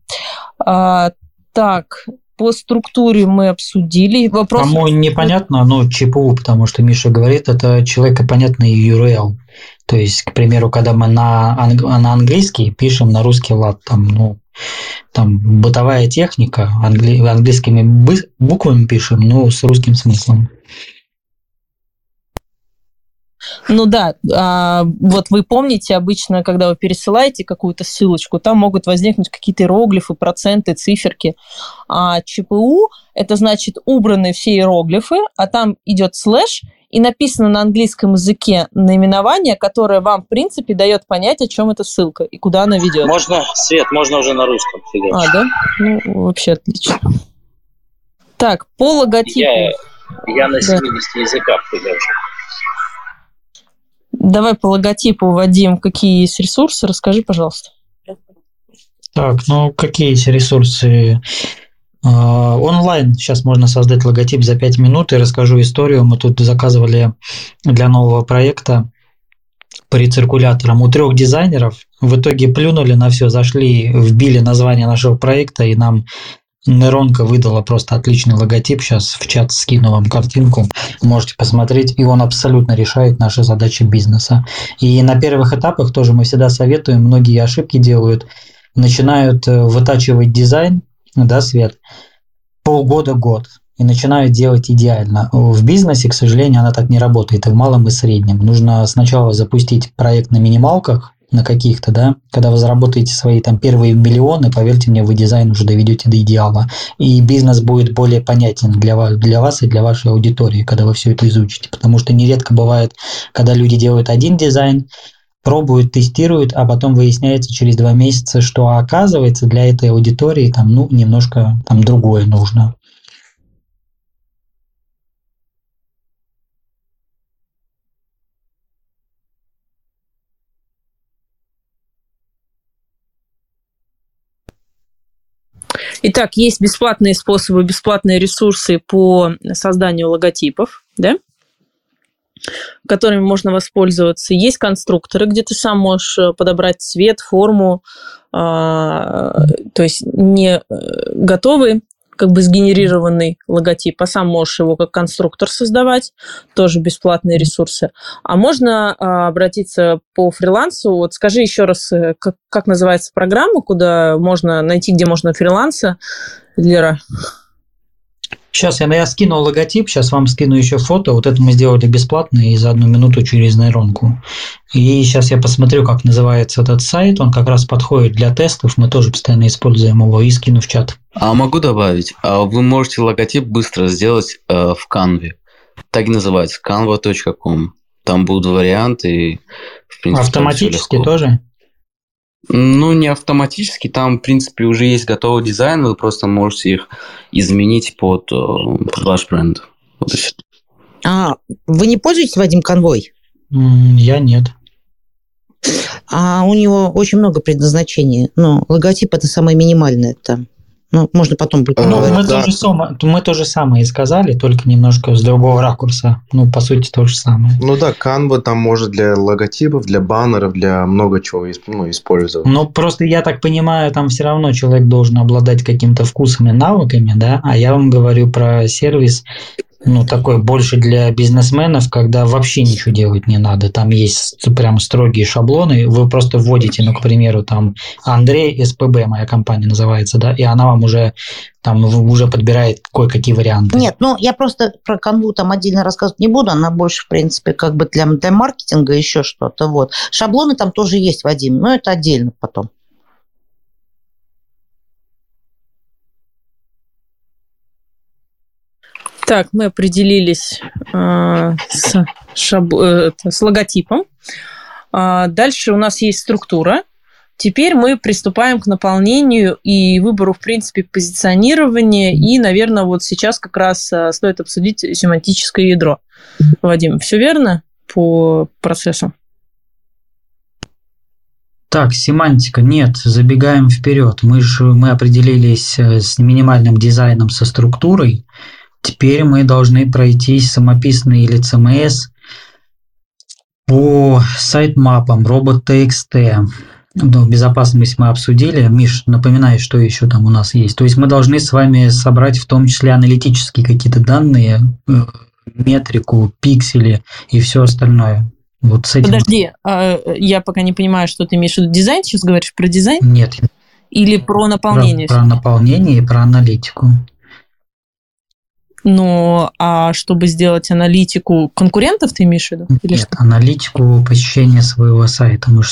А, так, по структуре мы обсудили. Вопрос... По-моему, непонятно, но ЧПУ, потому что Миша говорит, это человека понятный URL. То есть, к примеру, когда мы на, на английский пишем на русский лад, там, ну, там бытовая техника, англи... английскими буквами пишем, но с русским смыслом. Ну да, а, вот вы помните, обычно, когда вы пересылаете какую-то ссылочку, там могут возникнуть какие-то иероглифы, проценты, циферки. А ЧПУ – это значит убраны все иероглифы, а там идет слэш, и написано на английском языке наименование, которое вам, в принципе, дает понять, о чем эта ссылка и куда она ведет. Можно, Свет, можно уже на русском фигачить. А, да? Ну, вообще отлично. Так, по логотипу. Я, я на 70 да. языках фигачу. Давай по логотипу, Вадим, какие есть ресурсы, расскажи, пожалуйста. Так, ну какие есть ресурсы? А, онлайн сейчас можно создать логотип за 5 минут и расскажу историю. Мы тут заказывали для нового проекта по рециркуляторам у трех дизайнеров. В итоге плюнули на все, зашли, вбили название нашего проекта, и нам Нейронка выдала просто отличный логотип. Сейчас в чат скину вам картинку. Можете посмотреть. И он абсолютно решает наши задачи бизнеса. И на первых этапах тоже мы всегда советуем. Многие ошибки делают. Начинают э, вытачивать дизайн, да, Свет, полгода-год и начинают делать идеально. В бизнесе, к сожалению, она так не работает, и в малом и среднем. Нужно сначала запустить проект на минималках, на каких-то, да, когда вы заработаете свои там первые миллионы, поверьте мне, вы дизайн уже доведете до идеала, и бизнес будет более понятен для вас, для вас и для вашей аудитории, когда вы все это изучите, потому что нередко бывает, когда люди делают один дизайн, пробуют, тестируют, а потом выясняется через два месяца, что оказывается для этой аудитории там, ну, немножко там другое нужно. Итак, есть бесплатные способы, бесплатные ресурсы по созданию логотипов, да? Которыми можно воспользоваться. Есть конструкторы, где ты сам можешь э, подобрать цвет, форму, а, то есть не э, готовый как бы сгенерированный логотип, а сам можешь его как конструктор создавать, тоже бесплатные ресурсы. А можно а, обратиться по фрилансу. Вот скажи еще раз, э, как, как называется программа, куда можно найти, где можно фриланса, Лера? Сейчас я, я скину логотип, сейчас вам скину еще фото. Вот это мы сделали бесплатно и за одну минуту через нейронку. И сейчас я посмотрю, как называется этот сайт. Он как раз подходит для тестов. Мы тоже постоянно используем его и скину в чат. А могу добавить? А вы можете логотип быстро сделать э, в Canva. Так и называется, canva.com. Там будут варианты. В принципе, Автоматически тоже? Ну, не автоматически, там, в принципе, уже есть готовый дизайн, вы просто можете их изменить под, э, под ваш бренд. Вот А, вы не пользуетесь Вадим Конвой? Я нет. А у него очень много предназначений. Ну, логотип это самое минимальное там. Ну, можно потом будет ну, мы, да. то же самое, мы то же самое и сказали, только немножко с другого ракурса. Ну, по сути, то же самое. Ну да, Canva там может для логотипов, для баннеров, для много чего ну, использовать. Ну, просто я так понимаю, там все равно человек должен обладать каким-то вкусом и навыками, да, а я вам говорю про сервис, ну, такой больше для бизнесменов, когда вообще ничего делать не надо. Там есть прям строгие шаблоны. Вы просто вводите, ну, к примеру, там Андрей СПБ, моя компания называется, да, и она вам уже там уже подбирает кое-какие варианты. Нет, ну я просто про канву там отдельно рассказывать не буду, она больше, в принципе, как бы для, для маркетинга еще что-то. Вот. Шаблоны там тоже есть, Вадим, но это отдельно потом. Так, мы определились э, с, шаб, э, с логотипом. А дальше у нас есть структура. Теперь мы приступаем к наполнению и выбору, в принципе, позиционирования. И, наверное, вот сейчас как раз э, стоит обсудить семантическое ядро. Вадим, все верно по процессу? Так, семантика. Нет, забегаем вперед. Мы же мы определились э, с минимальным дизайном со структурой. Теперь мы должны пройтись самописный или CMS по сайт-мапам, робот.txt. Ну, безопасность мы обсудили. Миш, напоминай, что еще там у нас есть. То есть мы должны с вами собрать в том числе аналитические какие-то данные, э, метрику, пиксели и все остальное. Вот с этим... Подожди, а, я пока не понимаю, что ты имеешь в виду. Дизайн сейчас говоришь про дизайн? Нет. Или про наполнение? Про, про наполнение и про аналитику. Ну, а чтобы сделать аналитику конкурентов, ты имеешь в виду? Или Нет, что? аналитику посещения своего сайта. Мы же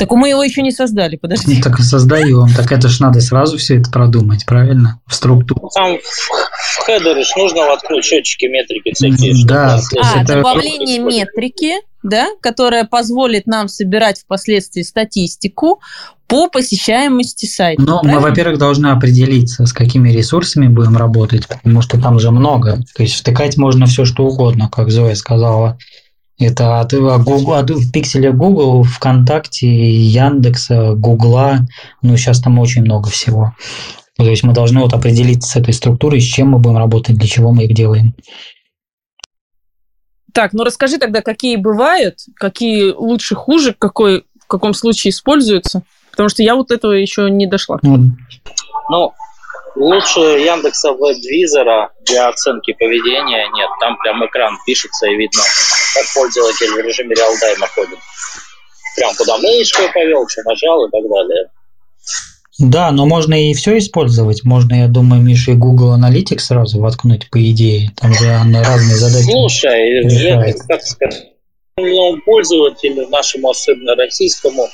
так мы его еще не создали, подожди. Ну, так и создаем. Так это ж надо сразу все это продумать, правильно? В структуру. Там в, ж нужно воткнуть счетчики метрики всякие. Да. А, это... добавление метрики, да, которая позволит нам собирать впоследствии статистику по посещаемости сайта. Но правильно? мы, во-первых, должны определиться, с какими ресурсами будем работать, потому что там же много. То есть втыкать можно все, что угодно, как Зоя сказала. Это от, Google, от в пикселе Google, ВКонтакте, Яндекса, Гугла. Ну, сейчас там очень много всего. То есть мы должны вот определить с этой структурой, с чем мы будем работать, для чего мы их делаем. Так, ну расскажи тогда, какие бывают, какие лучше, хуже, какой, в каком случае используются. Потому что я вот этого еще не дошла. Ну, лучше Яндекса веб-визора для оценки поведения нет. Там прям экран пишется и видно, как пользователь в режиме реалтайма ходит. Прям куда мышкой повел, что нажал и так далее. Да, но можно и все использовать. Можно, я думаю, Миша, и Google Analytics сразу воткнуть, по идее. Там же она разные задачи. Слушай, решает. я, как сказать, ну, пользователю нашему, особенно российскому,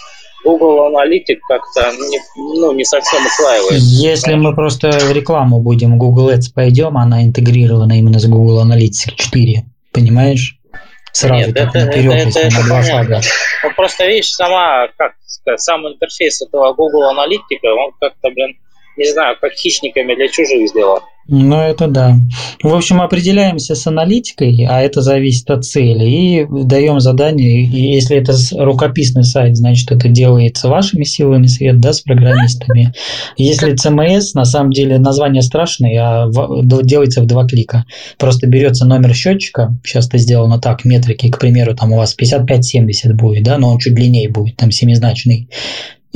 Google Analytics как-то не, ну, не совсем усваивает. Если мы просто в рекламу будем Google Ads пойдем, она интегрирована именно с Google Analytics 4. Понимаешь? Сразу Нет, это, наперед, это, это, на это два шага. Ну, просто видишь, сама, как сказать, сам интерфейс этого Google Аналитика, он как-то, блин, не знаю, как хищниками для чужих сделан. Ну, это да. В общем, определяемся с аналитикой, а это зависит от цели, и даем задание. И если это рукописный сайт, значит, это делается вашими силами, Свет, да, с программистами. Если CMS, на самом деле, название страшное, а делается в два клика. Просто берется номер счетчика, сейчас это сделано так, метрики, к примеру, там у вас 55-70 будет, да, но он чуть длиннее будет, там семизначный.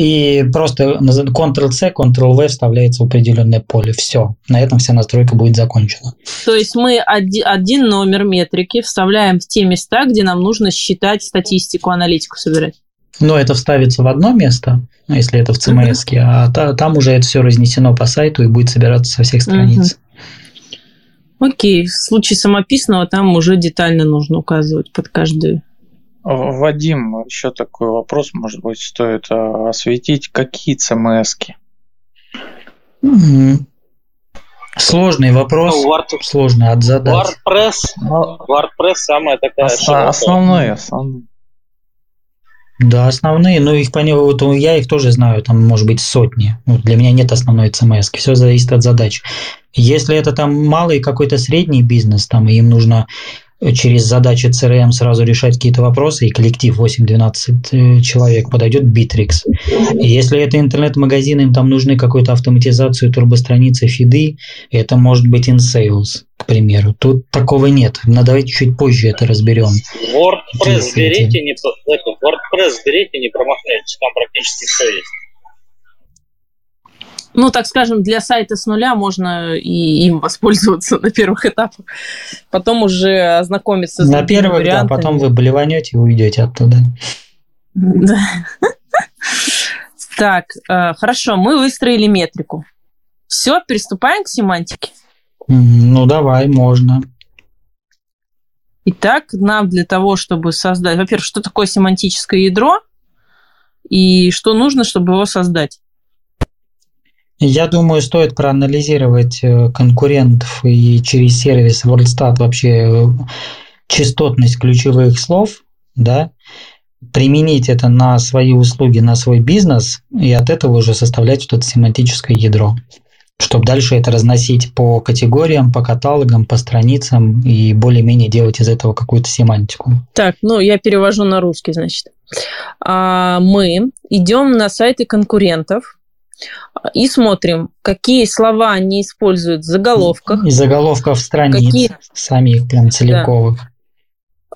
И просто Ctrl-C, Ctrl-V вставляется в определенное поле. Все. На этом вся настройка будет закончена. То есть мы оди- один номер метрики вставляем в те места, где нам нужно считать статистику, аналитику собирать. Но это вставится в одно место, ну, если это в CMS, а та- там уже это все разнесено по сайту и будет собираться со всех страниц. Окей, в случае самописного там уже детально нужно указывать под каждую. Вадим, еще такой вопрос, может быть, стоит а, осветить. Какие CMS-ки? Мгм. Сложный вопрос. Ну, Word- Сложный от задать. WordPress, WordPress самая такая Ос- широкая. основные, основные. Да, основные, ну их понятно, вот я их тоже знаю, там может быть сотни. Вот для меня нет основной CMS, все зависит от задач. Если это там малый какой-то средний бизнес, там и им нужно через задачи CRM сразу решать какие-то вопросы, и коллектив 8-12 э, человек подойдет Bittrex. И если это интернет-магазин, им там нужны какую-то автоматизацию турбостраницы, фиды, это может быть InSales, к примеру. Тут такого нет. Но давайте чуть позже это разберем. WordPress берите, не, WordPress берите, не промахнетесь, там практически все есть. Ну, так скажем, для сайта с нуля можно и им воспользоваться на первых этапах. Потом уже ознакомиться с На первых, да, вариантами. потом вы блеванете и уйдете оттуда. Да. Так, э, хорошо, мы выстроили метрику. Все, приступаем к семантике. Ну, давай, можно. Итак, нам для того, чтобы создать... Во-первых, что такое семантическое ядро и что нужно, чтобы его создать? Я думаю, стоит проанализировать э, конкурентов и через сервис WorldStat вообще э, частотность ключевых слов, да, применить это на свои услуги, на свой бизнес, и от этого уже составлять вот это семантическое ядро, чтобы дальше это разносить по категориям, по каталогам, по страницам и более-менее делать из этого какую-то семантику. Так, ну, я перевожу на русский, значит. А, Мы идем на сайты конкурентов и смотрим, какие слова они используют в заголовках, Из заголовков страниц, Какие? самих прям целиковых.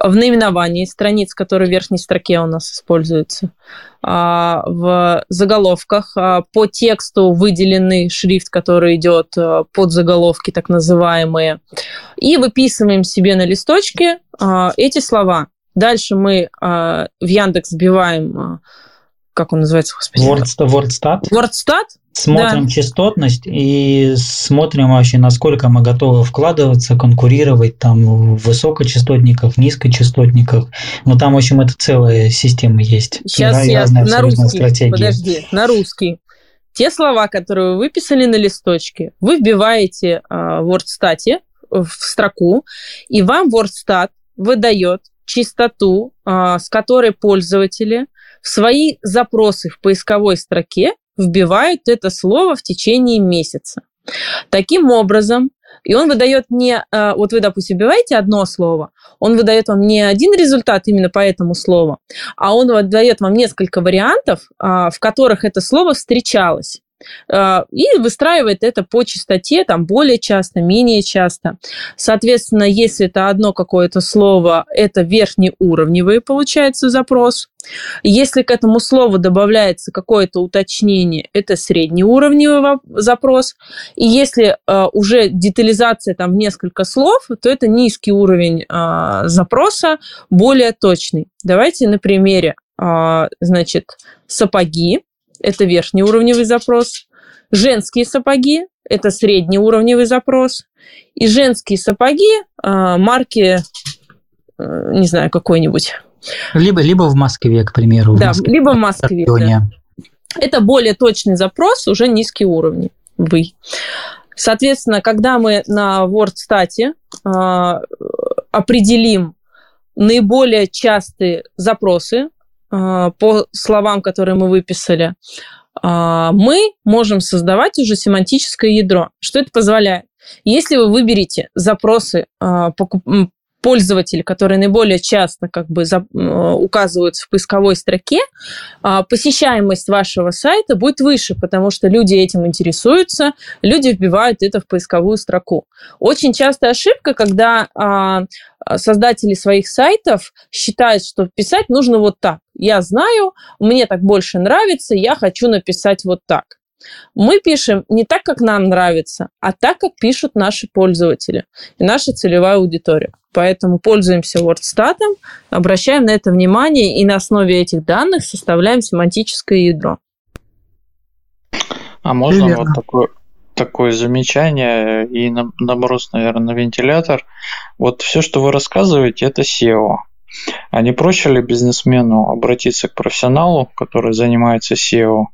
в наименовании страниц, которые в верхней строке у нас используются, а, в заголовках а, по тексту выделенный шрифт, который идет а, под заголовки, так называемые, и выписываем себе на листочке эти слова. Дальше мы в Яндекс вбиваем, а, как он называется, господи? WordStat, WordStat. Смотрим Да. частотность и смотрим вообще, насколько мы готовы вкладываться, конкурировать там в высокочастотниках, низкочастотниках. Ну, там, в общем, это целая система есть. Сейчас я на русский. стратегия. Подожди, на русский. Те слова, которые вы выписали на листочке, вы вбиваете а, в WordStat в строку, и вам WordStat выдает частоту, а, с которой пользователи в свои запросы в поисковой строке вбивают это слово в течение месяца. Таким образом, И он выдает не, э, вот вы, допустим, вбиваете одно слово, он выдает вам не один результат именно по этому слову, а он выдает вам несколько вариантов, а, в которых это слово встречалось. А, и выстраивает это по частоте, там более часто, менее часто. Соответственно, если это одно какое-то слово, это верхнеуровневый получается запрос. Если к этому слову добавляется какое-то уточнение, это среднеуровневый запрос. И если э, уже детализация там в несколько слов, то это низкий уровень э, запроса, более точный. Давайте на примере. Э, значит, сапоги это верхнеуровневый запрос. Женские сапоги – это среднеуровневый запрос. И женские сапоги э, марки, э, не знаю, какой-нибудь. Либо, либо в Москве, к примеру. Да, Москве, либо в Москве. Да. Это более точный запрос, уже низкий уровень. Вы. Соответственно, когда мы на WordStat э, определим наиболее частые запросы а, по словам, которые мы выписали, а, мы можем создавать уже семантическое ядро. Что это позволяет? Если вы выберете запросы а, пользователи, которые наиболее часто как бы указываются в поисковой строке, посещаемость вашего сайта будет выше, потому что люди этим интересуются, люди вбивают это в поисковую строку. Очень частая ошибка, когда создатели своих сайтов считают, что писать нужно вот так я знаю, мне так больше нравится, я хочу написать вот так. Мы пишем не так, как нам нравится, а так, как пишут наши пользователи и наша целевая аудитория. Поэтому пользуемся WordStat, обращаем на это внимание и на основе этих данных составляем семантическое ядро. А можно Примерно. вот такое, такое замечание и наброс, наверное, на вентилятор. Вот все, что вы рассказываете, это SEO. А не проще ли бизнесмену обратиться к профессионалу, который занимается SEO,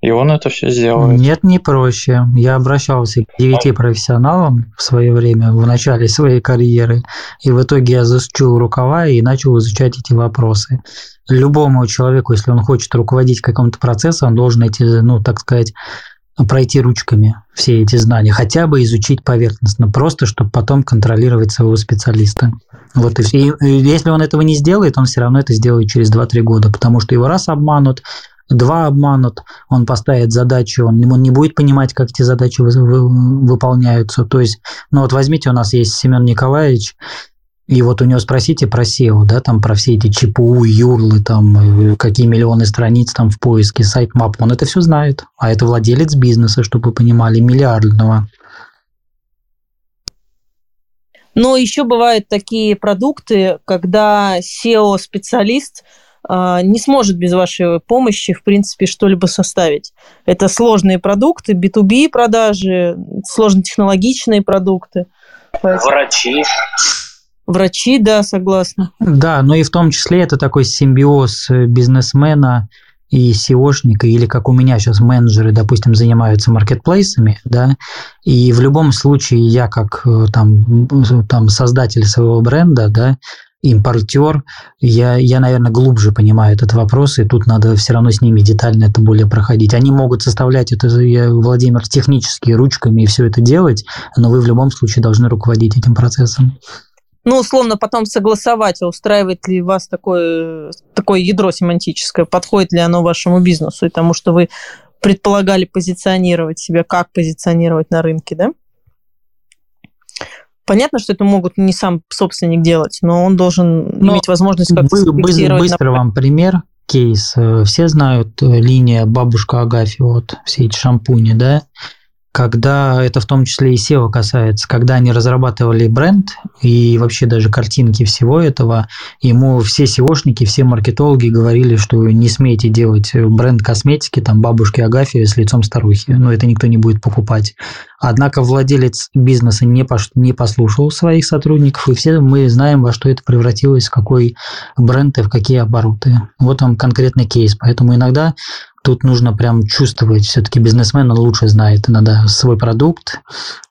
и он это все сделает? Нет, не проще. Я обращался к девяти профессионалам в свое время, в начале своей карьеры, и в итоге я засучил рукава и начал изучать эти вопросы. Любому человеку, если он хочет руководить каким-то процессом, он должен эти, ну, так сказать, пройти ручками все эти знания, хотя бы изучить поверхностно, просто чтобы потом контролировать своего специалиста. Вот и все. И если он этого не сделает, он все равно это сделает через 2-3 года, потому что его раз обманут, два обманут, он поставит задачу, он, он не будет понимать, как эти задачи вы, вы, выполняются. То есть, ну вот возьмите, у нас есть Семен Николаевич, и вот у него спросите про SEO, да, там про все эти ЧПУ, юрлы, там э, какие миллионы страниц там в поиске, сайт мап, он это все знает. А это владелец бизнеса, чтобы вы понимали, миллиардного. Но еще бывают такие продукты, когда SEO-специалист а, не сможет без вашей помощи, в принципе, что-либо составить. Это сложные продукты, B2B продажи, сложно-технологичные продукты. Врачи. Врачи, да, согласна. Да, но и в том числе это такой симбиоз э, бизнесмена и SEOшника, или как у меня сейчас менеджеры, допустим, занимаются маркетплейсами, да, и в любом случае я как э, там, там создатель своего бренда, да, импортер, я, я, наверное, глубже понимаю этот вопрос, и тут надо все равно с ними детально это более проходить. Они могут составлять это, я, Владимир, технически ручками и все это делать, но вы в любом случае должны руководить этим процессом ну, условно, потом согласовать, а устраивает ли вас такое, такое ядро семантическое, подходит ли оно вашему бизнесу и тому, что вы предполагали позиционировать себя, как позиционировать на рынке, да? Понятно, что это могут не сам собственник делать, но он должен но иметь возможность как-то Быстро, быстро вам пример, кейс. Все знают э, линия бабушка Агафи, вот все эти шампуни, да? Когда это в том числе и SEO касается, когда они разрабатывали бренд и вообще даже картинки всего этого, ему все SEOшники, все маркетологи говорили, что не смейте делать бренд косметики, там бабушки Агафьи с лицом старухи, но это никто не будет покупать. Однако владелец бизнеса не, пош... не послушал своих сотрудников, и все мы знаем, во что это превратилось, в какой бренд и в какие обороты. Вот вам конкретный кейс. Поэтому иногда Тут нужно прям чувствовать, все-таки бизнесмен он лучше знает иногда свой продукт,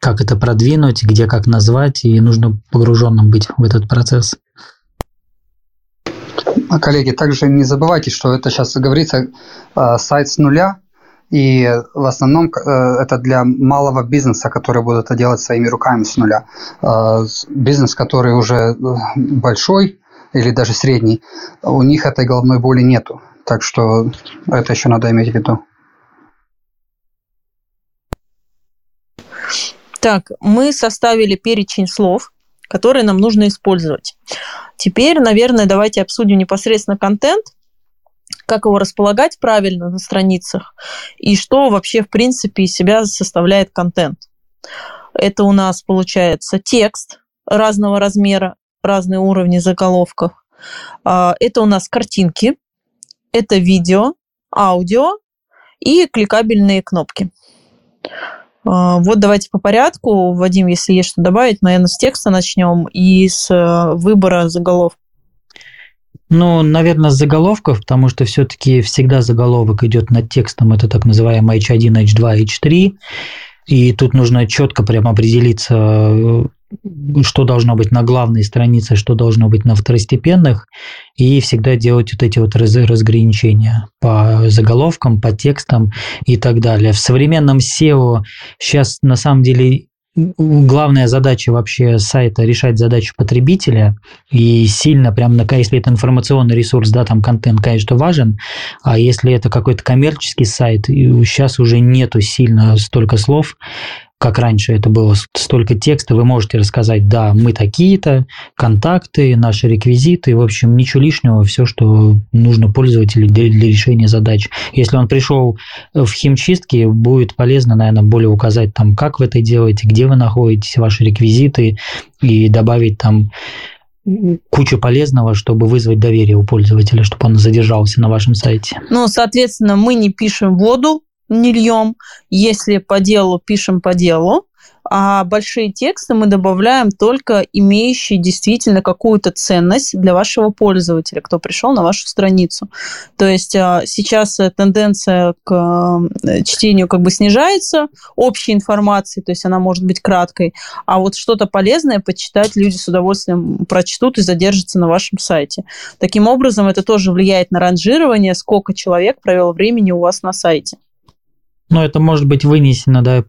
как это продвинуть, где как назвать, и нужно погруженным быть в этот процесс. А, коллеги, также не забывайте, что это сейчас говорится э, сайт с нуля, И в основном э, это для малого бизнеса, который будет это делать своими руками с нуля. Э, бизнес, который уже э, большой или даже средний, у них этой головной боли нету. Так что это еще надо иметь в виду. Так, мы составили перечень слов, которые нам нужно использовать. Теперь, наверное, давайте обсудим непосредственно контент, как его располагать правильно на страницах и что вообще, в принципе, из себя составляет контент. Это у нас получается текст разного размера, разные уровни заголовков. А, это у нас картинки, это видео, аудио и кликабельные кнопки. А, вот давайте по порядку. Вадим, если есть что добавить, наверное, с текста начнем и с э, выбора заголовка. Ну, наверное, с заголовков, потому что все-таки всегда заголовок идет над текстом, это так называемый H1, H2, H3. И тут нужно четко прям определиться, э, что должно быть на главной странице, что должно быть на второстепенных, и всегда делать вот эти вот разграничения по заголовкам, по текстам и так далее. В современном SEO сейчас на самом деле главная задача вообще сайта решать задачу потребителя. И сильно прям если это информационный ресурс да там контент конечно важен. А если это какой-то коммерческий сайт сейчас уже нету сильно столько слов как раньше это было столько текста, вы можете рассказать, да, мы такие-то, контакты, наши реквизиты, в общем, ничего лишнего, все, что нужно пользователю для, для решения задач. Если он пришел в химчистке, будет полезно, наверное, более указать там, как вы это делаете, где вы находитесь, ваши реквизиты, и добавить там кучу полезного, чтобы вызвать доверие у пользователя, чтобы он задержался на вашем сайте. Ну, соответственно, мы не пишем воду, не льем. Если по делу, пишем по делу. А большие тексты мы добавляем только имеющие действительно какую-то ценность для вашего пользователя, кто пришел на вашу страницу. То есть а, сейчас тенденция к э, чтению как бы снижается общей информации, то есть она может быть краткой, а вот что-то полезное почитать люди с удовольствием прочтут и задержатся на вашем сайте. Таким образом, это тоже влияет на ранжирование, сколько человек провел времени у вас на сайте. Ну, это может быть вынесено, да,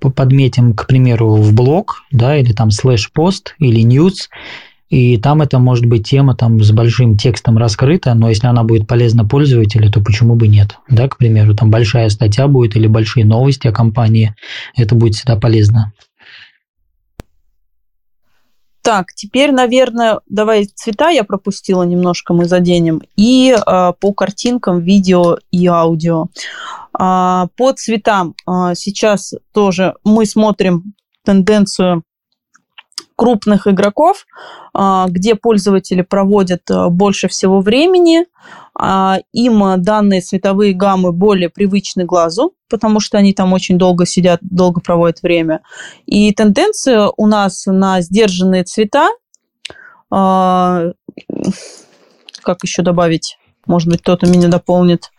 подметим, к примеру, в блог, да, или там слэш-пост, или news, и там это может быть тема там с большим текстом раскрыта, но если она будет полезна пользователю, то почему бы нет? Да, к примеру, там большая статья будет или большие новости о компании, это будет всегда полезно. Так, теперь, наверное, давай цвета я пропустила немножко, мы заденем. И э, по картинкам, видео и аудио. Э, по цветам э, сейчас тоже мы смотрим тенденцию крупных игроков, а, где пользователи проводят а, больше всего времени, а, им данные цветовые гаммы более привычны глазу, потому что они там очень долго сидят, долго проводят время. И тенденция у нас на сдержанные цвета, как еще добавить? Может быть, кто-то меня дополнит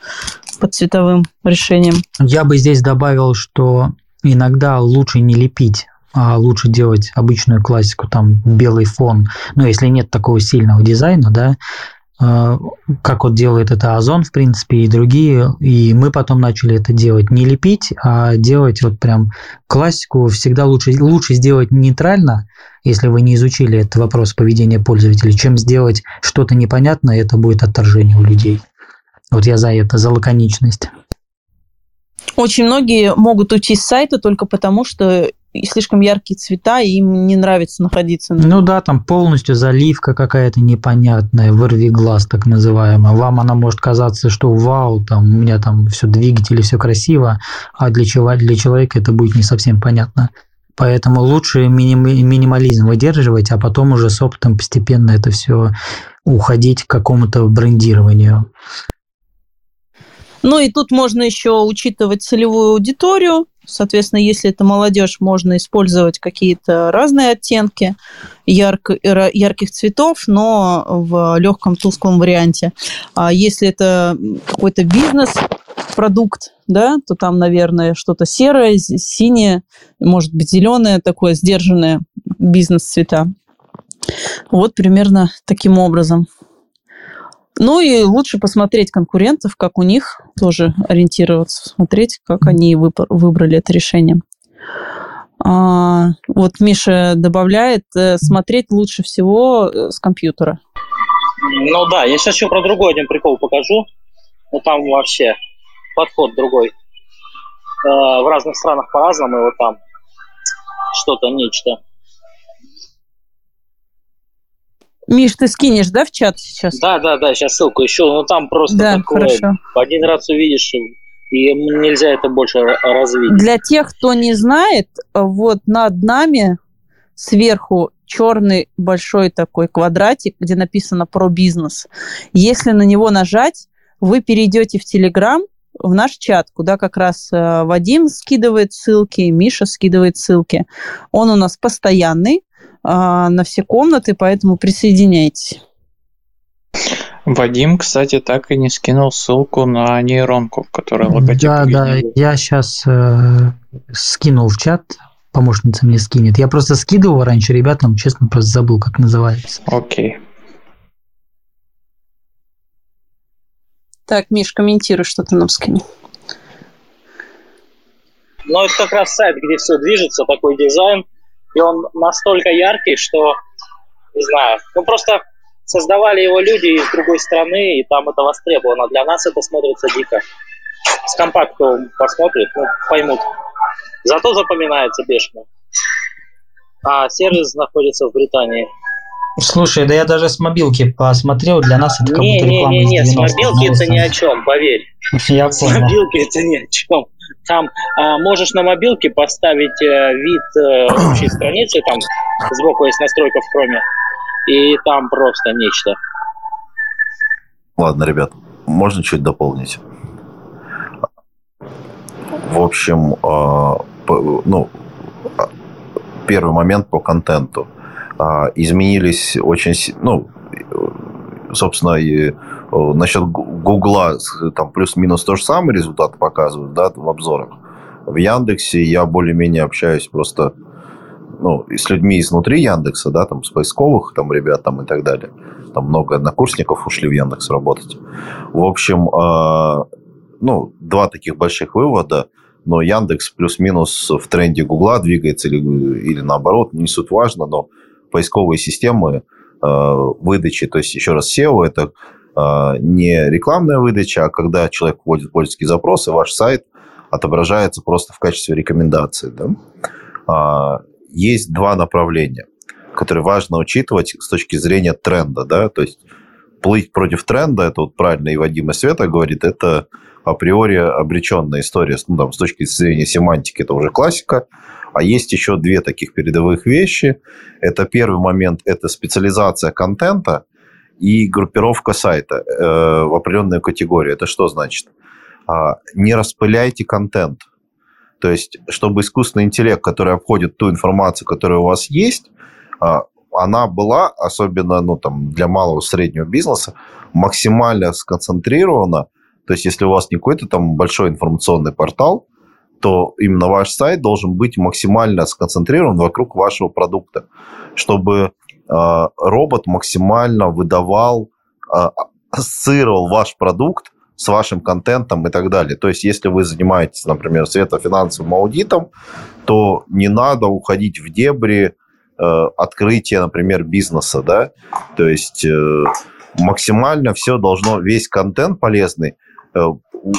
по цветовым решениям. Я бы здесь добавил, что иногда лучше не лепить а лучше делать обычную классику, там белый фон, ну, если нет такого сильного дизайна, да, а, как вот делает это Озон, в принципе, и другие, и мы потом начали это делать, не лепить, а делать вот прям классику, всегда лучше, лучше сделать нейтрально, если вы не изучили этот вопрос поведения пользователя, чем сделать что-то непонятное, это будет отторжение у людей. Вот я за это, за лаконичность. Очень многие могут уйти с сайта только потому, что слишком яркие цвета, и им не нравится находиться. На... Ну да, там полностью заливка какая-то непонятная, вырви глаз так называемая. Вам она может казаться, что вау, там у меня там все двигатели, все красиво, а для, чего, для человека это будет не совсем понятно. Поэтому лучше миним, минимализм выдерживать, а потом уже с опытом постепенно это все уходить к какому-то брендированию. Ну и тут можно еще учитывать целевую аудиторию. Соответственно, если это молодежь, можно использовать какие-то разные оттенки ярко, ярких цветов, но в легком тусклом варианте. А если это какой-то бизнес, продукт, да, то там, наверное, что-то серое, синее, может быть, зеленое, такое сдержанное бизнес-цвета. Вот примерно таким образом. Ну и лучше посмотреть конкурентов, как у них тоже ориентироваться, смотреть, как они выбрали это решение. А, вот Миша добавляет, э, смотреть лучше всего э, с компьютера. Ну да, я сейчас еще про другой один прикол покажу. Ну там вообще подход другой. Э, в разных странах по-разному, вот там что-то, нечто. Миш, ты скинешь, да, в чат сейчас? Да, да, да, сейчас ссылку еще. Ну там просто да, такое. Хорошо. Один раз увидишь, и нельзя это больше развить. Для тех, кто не знает, вот над нами сверху черный большой такой квадратик, где написано про бизнес. Если на него нажать, вы перейдете в Телеграм, в наш чат, куда как раз э, Вадим скидывает ссылки, Миша скидывает ссылки. Он у нас постоянный а, на все комнаты, поэтому присоединяйтесь. Вадим, кстати, так и не скинул ссылку на нейронку, которая логотип. Да, да, я сейчас э, скинул в чат, помощница мне скинет. Я просто скидывал раньше ребятам, честно, просто забыл, как называется. Окей. Так, Миш, комментируй, что ты нам скинул. Ну, это как раз сайт, где все движется, такой дизайн, и он настолько яркий, что, не знаю, ну просто создавали его люди из другой страны, и там это востребовано. Для нас это смотрится дико. С компактом посмотрят, ну, поймут. Зато запоминается бешено. А сервис находится в Британии. Слушай, да я даже с мобилки посмотрел, для нас это как не, будто не, реклама не, не, из с мобилки это ни о чем, поверь. Я С понял. мобилки это ни о чем. Там а, можешь на мобилке поставить э, вид э, общей страницы, там сбоку есть настройка в хроме, и там просто нечто. Ладно, ребят, можно чуть дополнить? В общем, а, по- ну, а, первый момент по контенту. А, Изменились очень, ну, собственно, и э, насчет Гу- Гугла там плюс-минус то же самое результат показывают, да, в обзорах. В Яндексе я более-менее общаюсь просто ну, с людьми изнутри Яндекса, да, там, с поисковых там ребят там и так далее. Там много однокурсников ушли в Яндекс работать. В общем, э, ну, два таких больших вывода. Но Яндекс плюс-минус в тренде Гугла двигается или, или наоборот, не суть важно, но поисковые системы э, выдачи, то есть еще раз SEO, это э, не рекламная выдача, а когда человек вводит пользовательский запрос, и ваш сайт отображается просто в качестве рекомендации. Да? А, есть два направления, которые важно учитывать с точки зрения тренда. Да? То есть плыть против тренда, это вот правильно и Вадим и Света говорит, это априори обреченная история. Ну, там, с точки зрения семантики это уже классика. А есть еще две таких передовых вещи. Это первый момент, это специализация контента и группировка сайта э, в определенную категорию. Это что значит? А, не распыляйте контент. То есть, чтобы искусственный интеллект, который обходит ту информацию, которая у вас есть, а, она была, особенно ну, там, для малого и среднего бизнеса, максимально сконцентрирована. То есть, если у вас не какой-то там большой информационный портал, то именно ваш сайт должен быть максимально сконцентрирован вокруг вашего продукта, чтобы э, робот максимально выдавал, э, ассоциировал ваш продукт с вашим контентом и так далее. То есть, если вы занимаетесь, например, светофинансовым аудитом, то не надо уходить в дебри э, открытия, например, бизнеса, да. То есть э, максимально все должно, весь контент полезный. Э,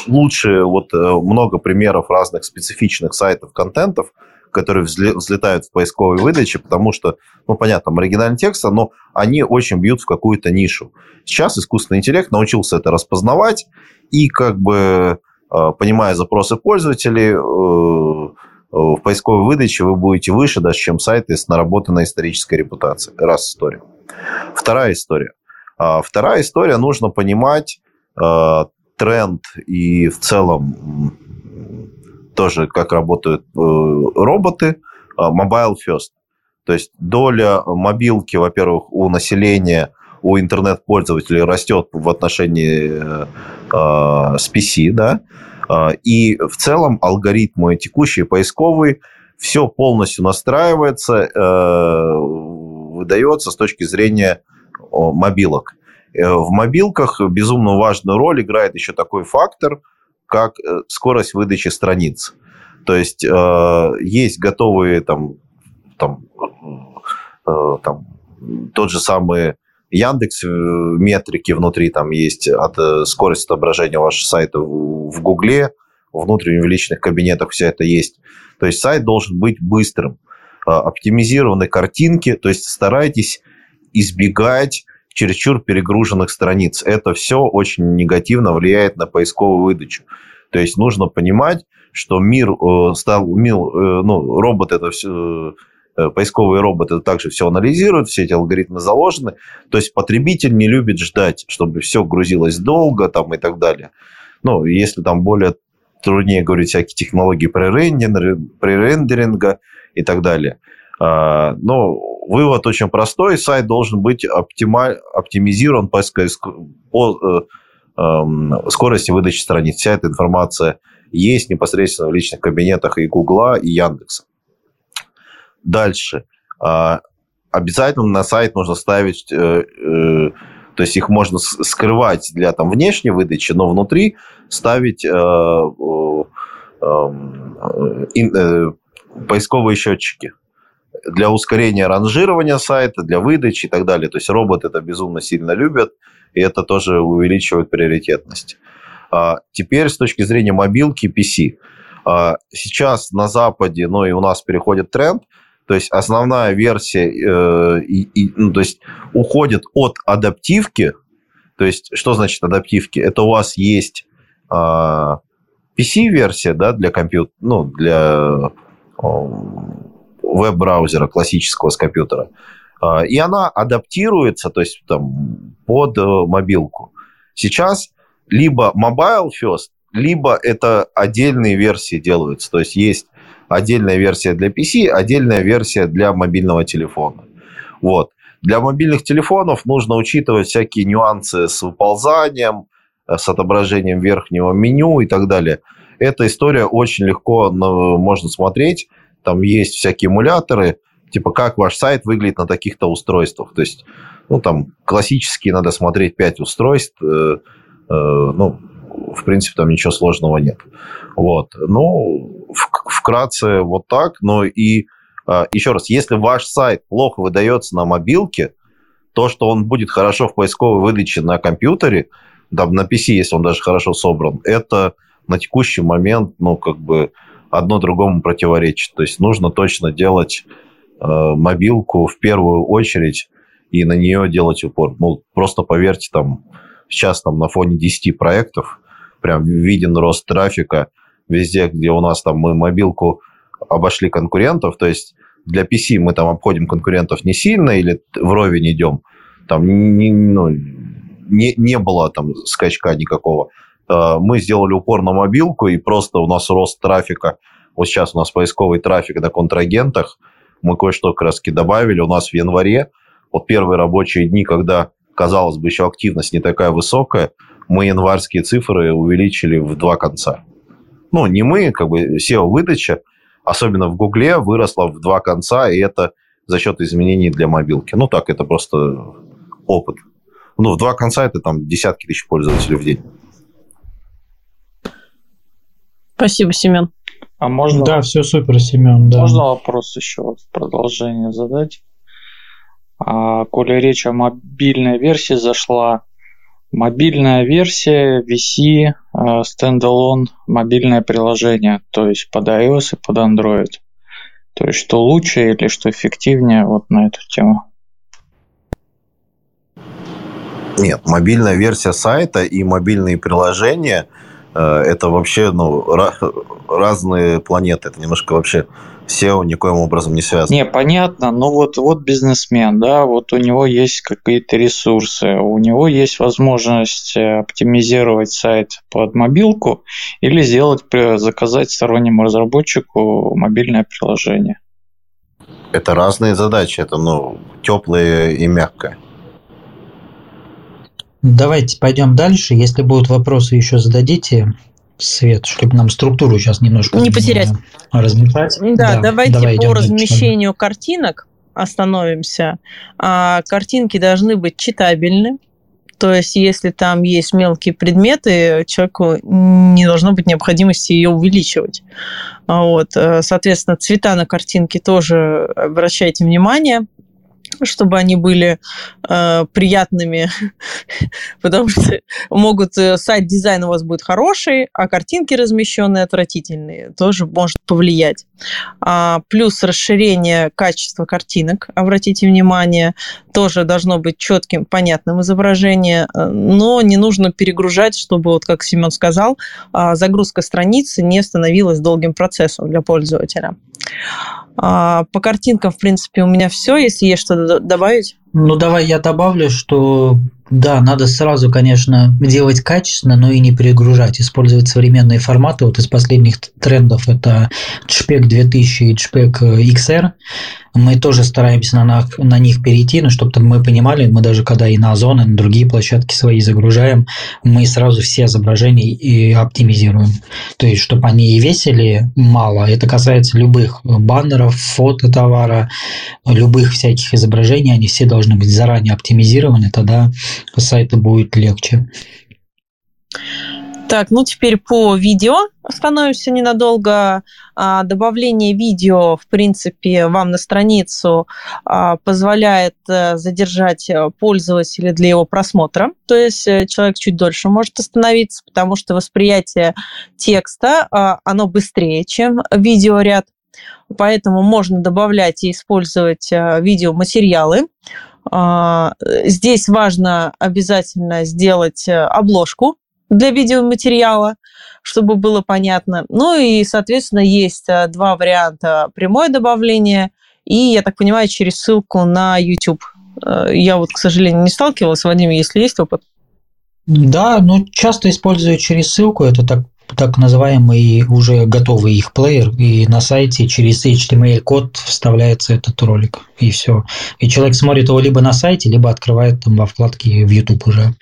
лучше вот э, много примеров разных специфичных сайтов контентов, которые взле- взлетают в поисковой выдаче, потому что, ну, понятно, там оригинальный текст, но они очень бьют в какую-то нишу. Сейчас искусственный интеллект научился это распознавать, и как бы, э, понимая запросы пользователей, в поисковой выдаче вы будете выше даже, чем сайты с наработанной исторической репутацией. Раз история. Вторая история. А, Вторая история, нужно понимать тренд и в целом тоже как работают э, роботы, а, mobile first. То есть доля мобилки, во-первых, у населения, у интернет-пользователей растет в отношении э, э, с PC, да, А, и в целом алгоритмы текущие поисковые, все полностью настраивается, э, выдается с точки зрения мобилок. Э, в мобилках безумно важную роль играет еще такой фактор, как э, скорость выдачи страниц. То есть э, есть готовые там, там, э, там тот же самый Яндекс э, метрики внутри там есть от э, скорости отображения вашего сайта в Гугле, внутренних личных кабинетах все это есть. То есть сайт должен быть быстрым, оптимизированы картинки, то есть старайтесь избегать чересчур перегруженных страниц. Это все очень негативно влияет на поисковую выдачу. То есть нужно понимать, что мир э, стал, мир, э, ну, робот это все, э, поисковые роботы также все анализируют, все эти алгоритмы заложены. То есть потребитель не любит ждать, чтобы все грузилось долго там, и так далее. Ну, если там более труднее говорить всякие технологии пререндеринга и так далее. А, но вывод очень простой. Сайт должен быть оптималь, оптимизирован по, по э, э, скорости выдачи страниц. Вся эта информация есть непосредственно в личных кабинетах и Гугла, и Яндекса. Дальше. Э, обязательно на сайт нужно ставить... Э, э, то есть их можно скрывать для там, внешней выдачи, но внутри ставить э, э, э, э, поисковые счетчики для ускорения ранжирования сайта, для выдачи и так далее. То есть роботы это безумно сильно любят, и это тоже увеличивает приоритетность. А теперь с точки зрения мобилки PC. А сейчас на Западе, ну и у нас переходит тренд, то есть основная версия, э, и, и, ну, то есть уходит от адаптивки. То есть что значит адаптивки? Это у вас есть э, PC-версия, да, для компьютера, ну для веб-браузера классического с компьютера. А, и она адаптируется, то есть там, под э, мобилку. Сейчас либо mobile first, либо это отдельные версии делаются. То есть есть отдельная версия для PC, отдельная версия для мобильного телефона. Вот. Для мобильных телефонов нужно учитывать всякие нюансы с выползанием, э, с отображением верхнего меню и так далее. Эта история очень легко ну, можно смотреть там есть всякие эмуляторы, типа как ваш сайт выглядит на таких-то устройствах. То есть, ну, там классические надо смотреть 5 устройств, э, э, ну, в принципе, там ничего сложного нет. Вот. Ну, вкратце вот так. Но и э, еще раз, если ваш сайт плохо выдается на мобилке, то, что он будет хорошо в поисковой выдаче на компьютере, да, на PC, если он даже хорошо собран, это на текущий момент, ну, как бы одно другому противоречит. То есть нужно точно делать э, мобилку в первую очередь и на нее делать упор. Ну, просто поверьте, там сейчас там на фоне 10 проектов прям виден рост трафика везде, где у нас там мы мобилку обошли конкурентов, то есть для PC мы там обходим конкурентов не сильно или вровень идем, там не, ну, не, не было там скачка никакого. Э, мы сделали упор на мобилку, и просто у нас рост трафика. Вот сейчас у нас поисковый трафик на контрагентах. Мы кое-что раз добавили. У нас в январе, вот первые рабочие дни, когда, казалось бы, еще активность не такая высокая, мы январские цифры увеличили в два конца. Ну, не мы, как бы SEO-выдача, особенно в Гугле, выросла в два конца, и это за счет изменений для мобилки. Ну, так, это просто опыт. Ну, в два конца это там десятки тысяч пользователей в день. Спасибо, Семен. А можно... Да, все супер, Семен. Да. Можно вопрос еще в продолжение задать? А, коли речь о мобильной версии зашла, мобильная версия VC стендалон а, мобильное приложение, то есть под iOS и под Android. То есть что лучше или что эффективнее вот на эту тему? Нет, мобильная версия сайта и мобильные приложения – это вообще ну, разные планеты. Это немножко вообще SEO никоим образом не связано. Не, понятно, но вот, вот бизнесмен, да, вот у него есть какие-то ресурсы, у него есть возможность э, оптимизировать сайт под мобилку или сделать, заказать стороннему разработчику мобильное приложение. Это разные задачи, это ну, теплое и мягкое. Давайте пойдем дальше. Если будут вопросы, еще зададите. Свет, чтобы нам структуру сейчас немножко не потерять. Разметать. Да, да давайте давай по размещению дальше. картинок остановимся. А, картинки должны быть читабельны, То есть, если там есть мелкие предметы, человеку не должно быть необходимости ее увеличивать. Вот. Э, соответственно, цвета на картинке тоже обращайте внимание чтобы они были э, приятными, потому что могут э, сайт дизайн у вас будет хороший, а картинки размещенные отвратительные, тоже может повлиять. А, плюс расширение качества картинок, обратите внимание, тоже должно быть четким, понятным изображение, э, но не нужно перегружать, чтобы, вот как Семен сказал, а, загрузка страницы не становилась долгим процессом для пользователя. А, по картинкам, в принципе, у меня все. Если есть что-то добавить. Ну, давай я добавлю, что да, надо сразу, конечно, делать качественно, но и не перегружать. Использовать современные форматы. Вот из последних трендов это JPEG 2000 и JPEG XR. Мы тоже стараемся на, на них перейти, но чтобы мы понимали, мы даже когда и на Озон, и на другие площадки свои загружаем, мы сразу все изображения и оптимизируем. То есть, чтобы они и весили мало. Это касается любых баннеров, фото товара, любых всяких изображений. Они все должны быть заранее оптимизированы, тогда сайту будет легче. Так, ну теперь по видео остановимся ненадолго. А, добавление видео, в принципе, вам на страницу а, позволяет э, задержать э, пользователя для его просмотра. То есть э, человек чуть дольше может остановиться, потому что восприятие текста, а, оно быстрее, чем видеоряд. Поэтому можно добавлять и использовать видеоматериалы. Здесь важно обязательно сделать обложку для видеоматериала, чтобы было понятно. Ну и, соответственно, есть э, два варианта. Прямое добавление и, я так понимаю, через ссылку на YouTube. Э, я вот, к сожалению, не сталкивалась. Вадим, если есть опыт? Да, ну часто использую через ссылку. Это так так называемый уже готовый их плеер, и на сайте через HTML-код вставляется этот ролик, и все. И человек смотрит его либо на сайте, либо открывает там во вкладке в YouTube уже.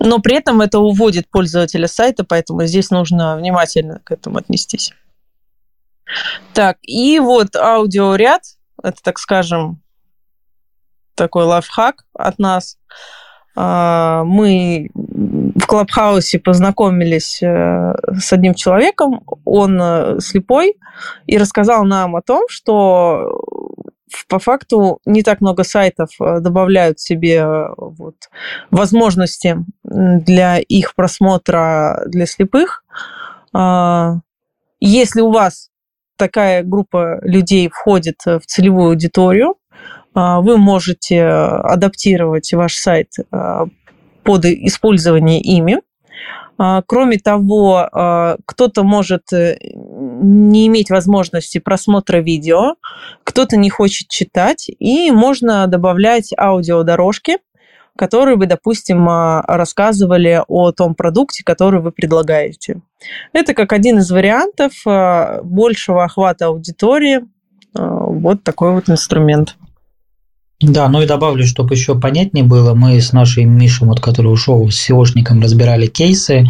но при этом это уводит пользователя сайта, поэтому здесь нужно внимательно к этому отнестись. Так, и вот аудиоряд, это, так скажем, такой лайфхак от нас. А, мы в Клабхаусе познакомились э, с одним человеком, он э, слепой, и рассказал нам о том, что по факту не так много сайтов э, добавляют себе э, вот, возможности для их просмотра для слепых. А, если у вас такая группа людей входит в целевую аудиторию, вы можете адаптировать ваш сайт э, под использование ими. А, кроме того, а, кто-то может э, не иметь возможности просмотра видео, кто-то не хочет читать, и можно добавлять аудиодорожки, которые бы, допустим, а, рассказывали о том продукте, который вы предлагаете. Это как один из вариантов большего охвата аудитории. Вот такой вот инструмент. Да, ну и добавлю, чтобы еще понятнее было, мы с нашим Мишем, вот, который ушел с SEOшником, разбирали кейсы,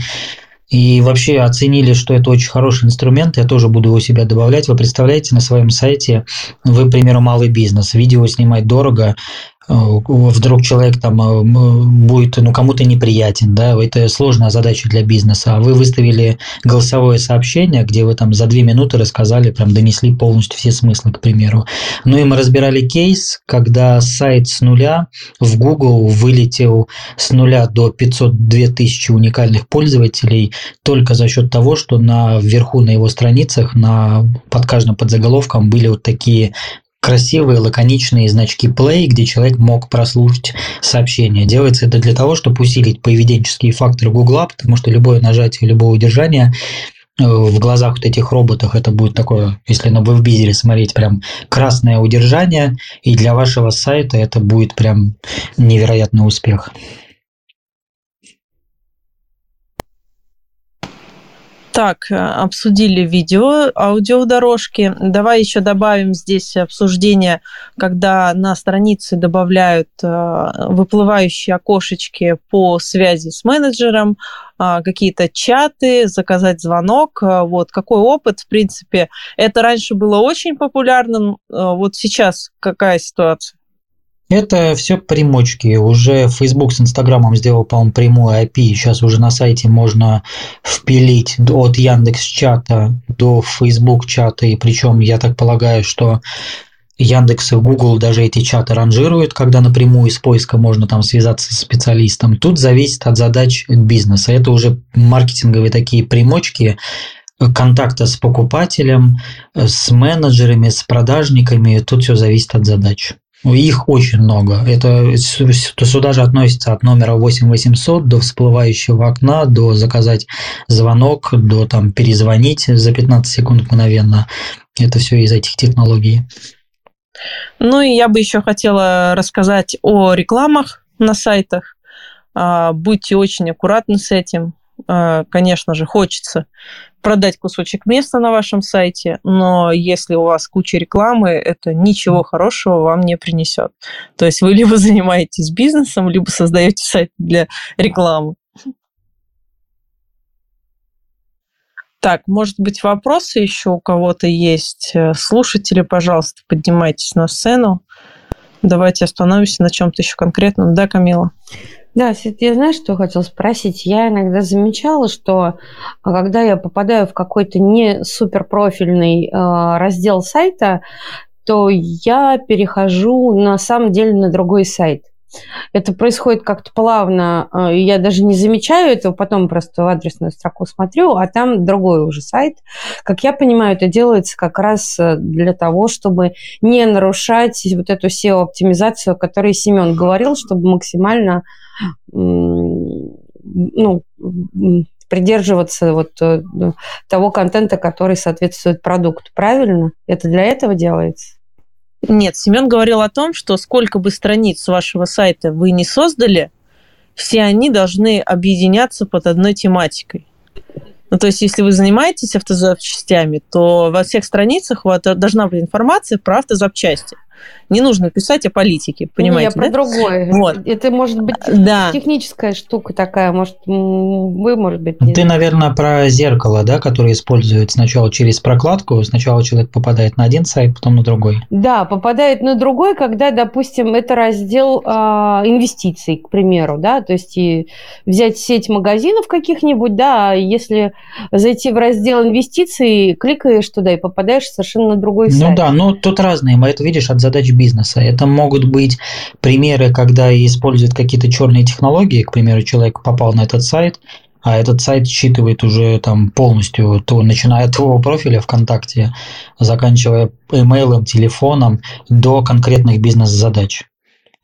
и вообще оценили, что это очень хороший инструмент, я тоже буду его себя добавлять. Вы представляете, на своем сайте вы, к примеру, малый бизнес, видео снимать дорого, вдруг человек там э, будет, ну, кому-то неприятен, да, это сложная задача для бизнеса, а вы выставили голосовое сообщение, где вы там за две минуты рассказали, прям донесли полностью все смыслы, к примеру. Ну и мы разбирали кейс, когда сайт с нуля в Google вылетел с нуля до 502 тысячи уникальных пользователей только за счет того, что на вверху на его страницах на, под каждым подзаголовком были вот такие красивые лаконичные значки play, где человек мог прослушать сообщение. Делается это для того, чтобы усилить поведенческие факторы Гугла, потому что любое нажатие, любое удержание э, в глазах вот этих роботов это будет такое, если на веб смотреть, прям красное удержание, и для вашего сайта это будет прям невероятный успех. Так, э, обсудили видео, аудиодорожки. Давай еще добавим здесь обсуждение, когда на странице добавляют э, выплывающие окошечки по связи с менеджером, а, какие-то чаты, заказать звонок. Э, вот какой опыт, в принципе, это раньше было очень популярным. Вот сейчас какая ситуация? Это все примочки. Уже Facebook с Инстаграмом сделал, по-моему, прямую API. Сейчас уже на сайте можно впилить от Яндекс чата до Facebook чата. И причем я так полагаю, что Яндекс и Google даже эти чаты ранжируют, когда напрямую из поиска можно там связаться с специалистом. Тут зависит от задач бизнеса. Это уже маркетинговые такие примочки, контакта с покупателем, с менеджерами, с продажниками. Тут все зависит от задач. Их очень много. Это сюда же относится от номера 8800 до всплывающего окна, до заказать звонок, до там перезвонить за 15 секунд мгновенно. Это все из этих технологий. Ну и я бы еще хотела рассказать о рекламах на сайтах. А, будьте очень аккуратны с этим. А, конечно же, хочется продать кусочек места на вашем сайте, но если у вас куча рекламы, это ничего хорошего вам не принесет. То есть вы либо занимаетесь бизнесом, либо создаете сайт для рекламы. Так, может быть, вопросы еще у кого-то есть? Э, слушатели, пожалуйста, поднимайтесь на сцену. Давайте остановимся на чем-то еще конкретном. Да, Камила? Да, я знаю, что хотел спросить. Я иногда замечала, что а, когда я попадаю в какой-то не суперпрофильный э, раздел сайта, то я перехожу на самом деле на другой сайт. Это происходит как-то плавно, э, я даже не замечаю этого, потом просто в адресную строку смотрю, а там другой уже сайт. Как я понимаю, это делается как раз э, для того, чтобы не нарушать вот эту SEO-оптимизацию, о которой Семен говорил, чтобы максимально ну, придерживаться вот э, того контента, который соответствует продукту. Правильно? Это для этого делается? Нет, Семен говорил о том, что сколько бы страниц вашего сайта вы не создали, все они должны объединяться под одной тематикой. Ну, то есть, если вы занимаетесь автозапчастями, то во всех страницах у вас должна быть информация про автозапчасти не нужно писать о политике, понимаете? Не, я про да? другое. Вот. Это может быть да. техническая штука такая, может, вы, может быть... Не Ты, наверное, про зеркало, да, которое используют сначала через прокладку, сначала человек попадает на один сайт, потом на другой. Да, попадает на другой, когда, допустим, это раздел э, инвестиций, к примеру, да, то есть и взять сеть магазинов каких-нибудь, да, а если зайти в раздел инвестиций, кликаешь туда и попадаешь совершенно на другой ну сайт. Ну да, ну тут разные, мы это видишь от задач бизнеса. Это могут быть примеры, когда используют какие-то черные технологии, к примеру, человек попал на этот сайт, а этот сайт считывает уже там полностью, то, начиная от твоего профиля ВКонтакте, заканчивая имейлом, телефоном, до конкретных бизнес-задач.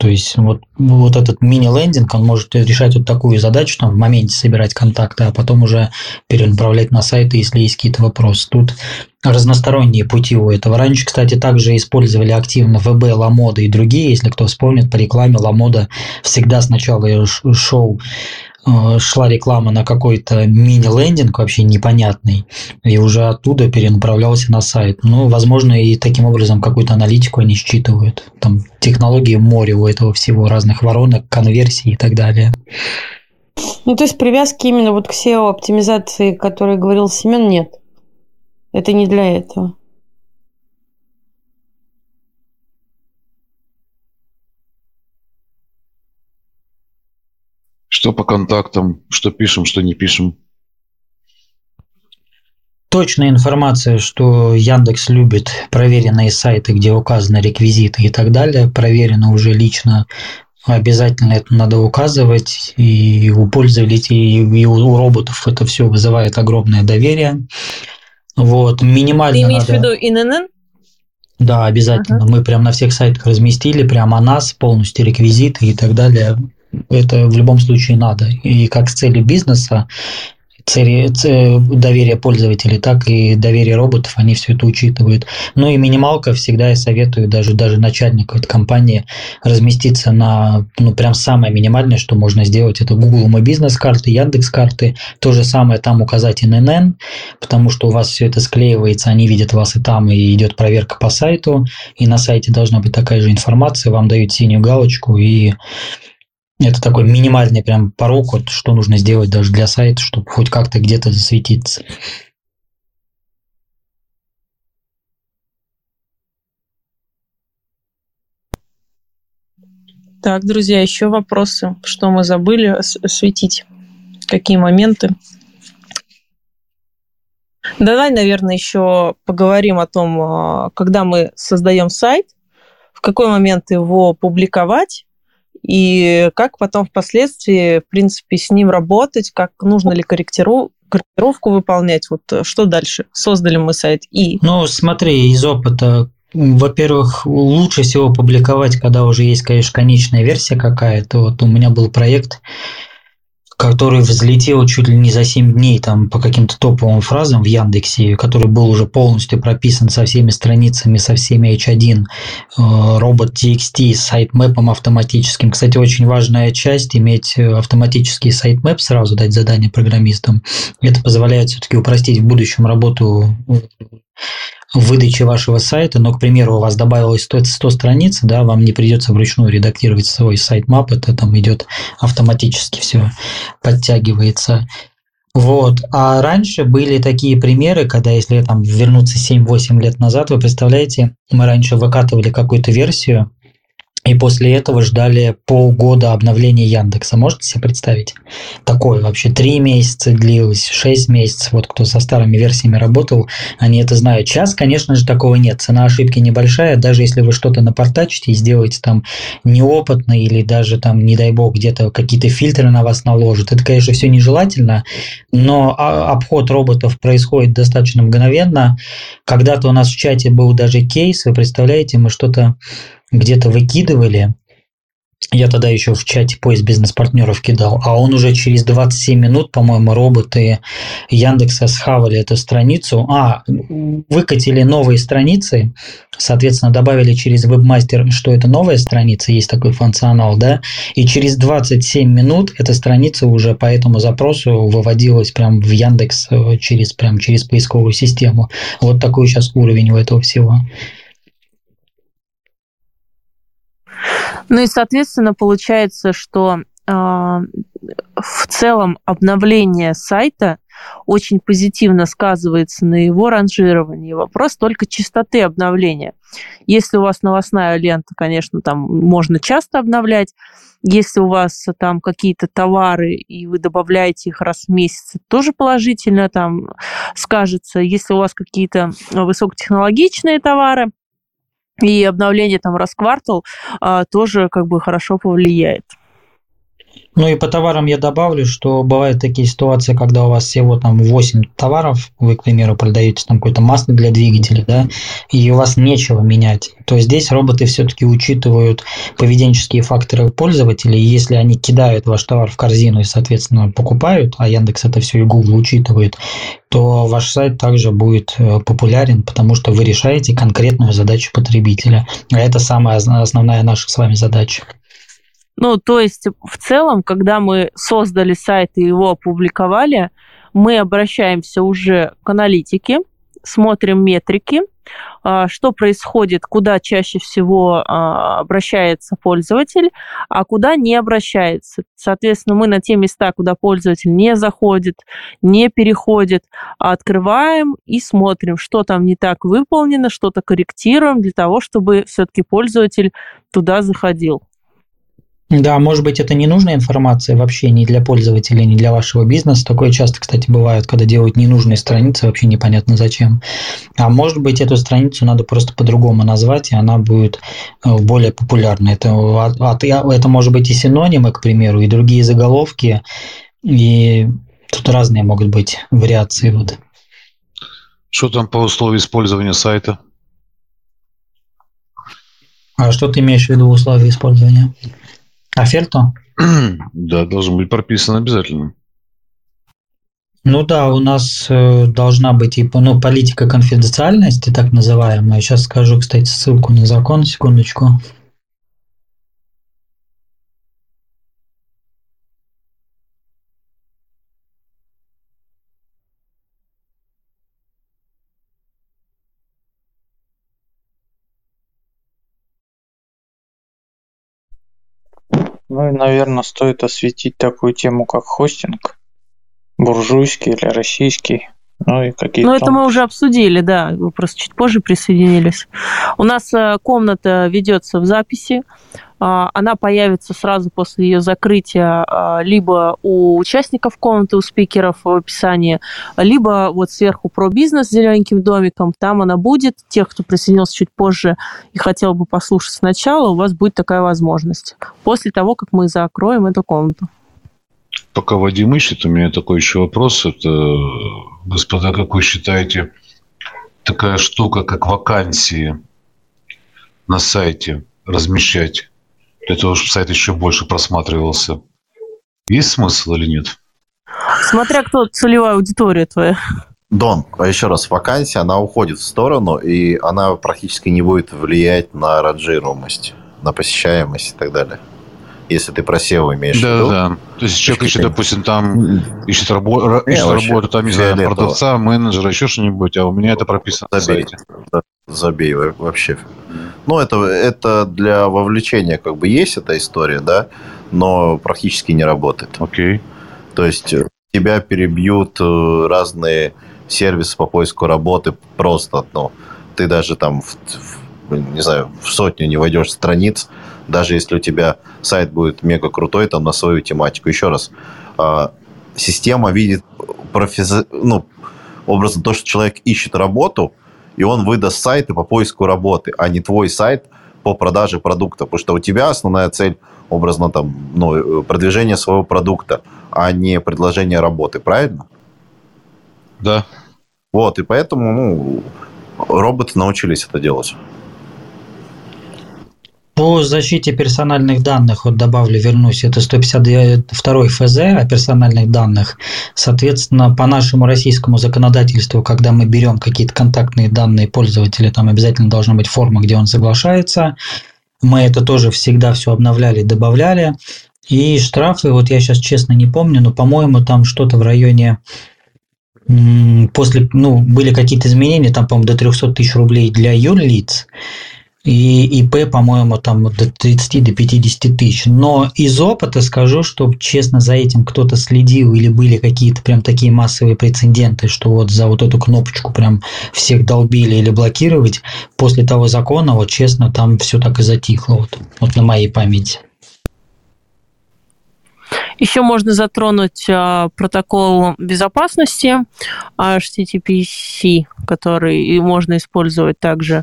То есть вот, вот этот мини-лендинг, он может решать вот такую задачу, там в моменте собирать контакты, а потом уже перенаправлять на сайты, если есть какие-то вопросы. Тут разносторонние пути у этого. Раньше, кстати, также использовали активно ВБ, Ламода и другие. Если кто вспомнит, по рекламе Ламода всегда сначала шоу шла реклама на какой-то мини-лендинг вообще непонятный, и уже оттуда перенаправлялся на сайт. Ну, возможно, и таким образом какую-то аналитику они считывают. Там технологии море у этого всего, разных воронок, конверсий и так далее. Ну, то есть привязки именно вот к SEO-оптимизации, о которой говорил Семен, нет. Это не для этого. Что по контактам, что пишем, что не пишем. Точная информация, что Яндекс любит проверенные сайты, где указаны реквизиты и так далее, проверено уже лично Обязательно это надо указывать, и у пользователей, и у роботов это все вызывает огромное доверие. Вот, минимально Ты имеешь надо... в виду ИНН? Да, обязательно. Ага. Мы прям на всех сайтах разместили, прямо о нас, полностью реквизиты и так далее это в любом случае надо. И как с целью бизнеса, цели, доверие пользователей, так и доверие роботов, они все это учитывают. Ну и минималка всегда я советую даже, даже начальнику этой компании разместиться на, ну, прям самое минимальное, что можно сделать, это Google мой бизнес карты, Яндекс карты, то же самое там указать ННН, потому что у вас все это склеивается, они видят вас и там, и идет проверка по сайту, и на сайте должна быть такая же информация, вам дают синюю галочку, и это такой минимальный прям порог, вот, что нужно сделать даже для сайта, чтобы хоть как-то где-то засветиться. Так, друзья, еще вопросы. Что мы забыли осветить? Какие моменты? Давай, наверное, еще поговорим о том, а, когда мы создаем сайт, в какой момент его публиковать, и как потом впоследствии, в принципе, с ним работать, как нужно ли корректиру, корректировку выполнять, вот э, что дальше? Создали мы сайт и... Ну, смотри, из опыта, во-первых, лучше всего публиковать, когда уже есть, конечно, конечная версия какая-то. Вот у меня был проект, который взлетел чуть ли не за 7 дней там по каким-то топовым фразам в Яндексе, который был уже полностью прописан со всеми страницами, со всеми H1, э, robots TXT, sitemap ом автоматическим. Кстати, очень важная часть иметь автоматический sitemap, сразу дать задание программистам. Это позволяет все-таки упростить в будущем работу выдачи вашего сайта, но, к примеру, у вас добавилось 100, 100 страниц, да, вам не придется вручную редактировать свой sitemap, это там идет автоматически все подтягивается. Вот. А раньше были такие примеры, когда, если там вернуться 7-8 лет назад, вы представляете, мы раньше выкатывали какую-то версию, и после этого ждали полгода обновления Яндекса. Можете себе представить? Такое вообще. Три месяца длилось, шесть месяцев. Вот кто со старыми версиями работал, они это знают. Сейчас, конечно же, такого нет. Цена ошибки небольшая. Даже если вы что-то напортачите и сделаете там неопытно или даже там, не дай бог, где-то какие-то фильтры на вас наложат. Это, конечно, все нежелательно, но обход роботов происходит достаточно мгновенно. Когда-то у нас в чате был даже кейс, вы представляете, мы что-то где-то выкидывали, я тогда еще в чате поиск бизнес-партнеров кидал, а он уже через 27 минут, по-моему, роботы Яндекса схавали эту страницу. А, выкатили новые страницы, соответственно, добавили через вебмастер, что это новая страница, есть такой функционал, да, и через 27 минут эта страница уже по этому запросу выводилась прям в Яндекс э, через, прям через поисковую систему. Вот такой сейчас уровень у этого всего. Ну и, соответственно, получается, что э, в целом обновление сайта очень позитивно сказывается на его ранжировании. Вопрос только частоты обновления. Если у вас новостная лента, конечно, там можно часто обновлять. Если у вас там какие-то товары, и вы добавляете их раз в месяц, тоже положительно там скажется. Если у вас какие-то высокотехнологичные товары, и обновление там раз в квартал а, тоже как бы хорошо повлияет. Ну и по товарам я добавлю, что бывают такие ситуации, когда у вас всего там 8 товаров, вы, к примеру, продаете там какое-то масло для двигателя, да, и у вас нечего менять, то здесь роботы все-таки учитывают поведенческие факторы пользователей, и если они кидают ваш товар в корзину и, соответственно, покупают, а Яндекс это все и Google учитывает, то ваш сайт также будет э, популярен, потому что вы решаете конкретную задачу потребителя. А это самая основная наша с вами задача. Ну, то есть в целом, когда мы создали сайт и его опубликовали, мы обращаемся уже к аналитике, смотрим метрики, а, что происходит, куда чаще всего а, обращается пользователь, а куда не обращается. Соответственно, мы на те места, куда пользователь не заходит, не переходит, открываем и смотрим, что там не так выполнено, что-то корректируем для того, чтобы все-таки пользователь туда заходил. Да, может быть, это ненужная информация вообще ни для пользователя, ни для вашего бизнеса. Такое часто, кстати, бывает, когда делают ненужные страницы, вообще непонятно зачем. А может быть, эту страницу надо просто по-другому назвать, и она будет э, более популярной. Это, это может быть и синонимы, к примеру, и другие заголовки, и тут разные могут быть вариации. Вот. Что там по условию использования сайта? А что ты имеешь в виду условия использования? Оферту? Да, должен быть прописан обязательно. Ну да, у нас э, должна быть типа, ну, политика конфиденциальности, так называемая. Сейчас скажу, кстати, ссылку на закон, секундочку. Ну и, наверное, стоит осветить такую тему, как хостинг. Буржуйский или российский. Ну и какие-то... Ну это мы уже обсудили, да. Вы просто чуть позже присоединились. У нас э, комната ведется в записи. А, она появится сразу после ее закрытия а, либо у участников комнаты, у спикеров в описании, либо вот сверху про бизнес с зелененьким домиком, там она будет. Тех, кто присоединился чуть позже и хотел бы послушать сначала, у вас будет такая возможность. После того, как мы закроем эту комнату. Пока Вадим ищет, у меня такой еще вопрос. Это, господа, как вы считаете, такая штука, как вакансии на сайте размещать, для того, чтобы сайт еще больше просматривался. Есть смысл или нет? Смотря кто целевая аудитория твоя. Дон, а еще раз, вакансия, она уходит в сторону, и она практически не будет влиять на ранжируемость, на посещаемость и так далее. Если ты про SEO имеешь да, в виду. Да, То есть человек ищет, допустим, там ищет, рабо- Не, ищет вообще, работу, там, не знаю, продавца, менеджера, еще что-нибудь, а у меня это прописано на Забей. сайте. Да, Забей во- вообще. Ну, это, это для вовлечения как бы есть эта история, да, но практически не работает. Окей. То есть э, тебя перебьют э, разные сервисы по поиску работы просто, ну, ты даже там, в, в, не знаю, в сотню не войдешь страниц, даже если у тебя сайт будет мега крутой там на свою тематику. Еще раз, а, система видит профи- ну, образно то, что человек ищет работу, и он выдаст сайты по поиску работы, а не твой сайт по продаже продукта. Потому что у тебя основная цель, образно, там, ну, продвижение своего продукта, а не предложение работы, правильно? Да. Вот, и поэтому, ну, роботы научились это делать. По защите персональных данных, вот добавлю, вернусь, это 152 ФЗ о персональных данных. Соответственно, по нашему российскому законодательству, когда мы берем какие-то контактные данные пользователя, там обязательно должна быть форма, где он соглашается. Мы это тоже всегда все обновляли, добавляли. И штрафы, вот я сейчас честно не помню, но, по-моему, там что-то в районе после, ну, были какие-то изменения, там, по-моему, до 300 тысяч рублей для юрлиц, и ИП, по-моему, там до 30 до 50 тысяч. Но из опыта скажу, что, честно, за этим кто-то следил или были какие-то прям такие массовые прецеденты, что вот за вот эту кнопочку прям всех долбили или блокировать. После того закона, вот честно, там все так и затихло, вот, вот на моей памяти. Еще можно затронуть а, протокол безопасности HTTPC, который и можно использовать также.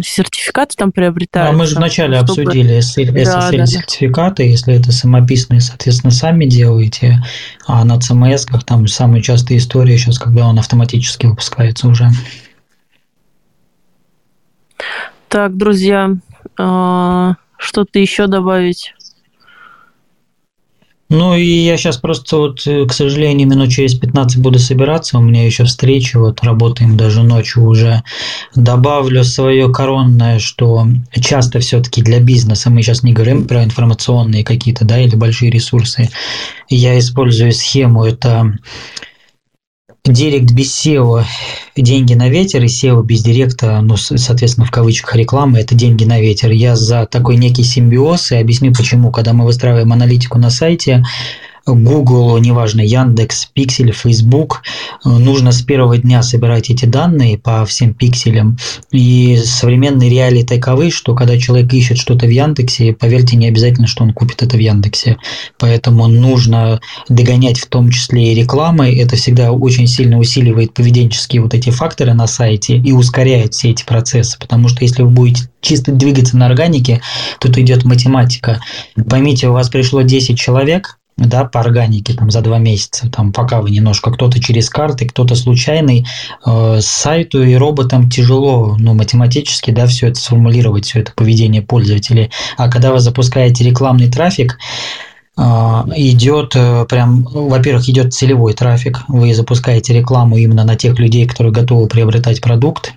Сертификаты там приобретаются. А мы же вначале чтобы- обсудили SSL Да, да, если это самописные, соответственно, сами делаете, а на CMS ках там самая частая история сейчас, когда он автоматически выпускается уже. Так, друзья, а, что-то еще добавить? Ну и я сейчас просто вот, э, к сожалению, минут через 15 буду собираться, у меня еще встречи, вот работаем даже ночью уже. Добавлю свое коронное, что часто все-таки для бизнеса, мы сейчас не говорим про информационные какие-то, да, или большие ресурсы, я использую схему, это Директ без SEO – деньги на ветер, и SEO без директа, ну, соответственно, в кавычках рекламы – это деньги на ветер. Я за такой некий симбиоз, и объясню почему. Когда мы выстраиваем аналитику на сайте, Google, неважно, Яндекс, Пиксель, Facebook, э, нужно с первого дня собирать эти данные по всем пикселям. И современные реалии таковы, что когда человек ищет что-то в Яндексе, поверьте, не обязательно, что он купит это в Яндексе. Поэтому нужно догонять в том числе и рекламой. Это всегда очень сильно усиливает поведенческие вот эти факторы на сайте и ускоряет все эти процессы. Потому что если вы будете чисто двигаться на органике, тут идет математика. Поймите, у вас пришло 10 человек, да, по органике там за два месяца, там пока вы немножко кто-то через карты, кто-то случайный, э, сайту и роботам тяжело, ну, математически, да, все это сформулировать, все это поведение пользователей. А когда вы запускаете рекламный трафик, а, идет э, прям, ну, во-первых, идет целевой трафик, вы запускаете рекламу именно на тех людей, которые готовы приобретать продукт,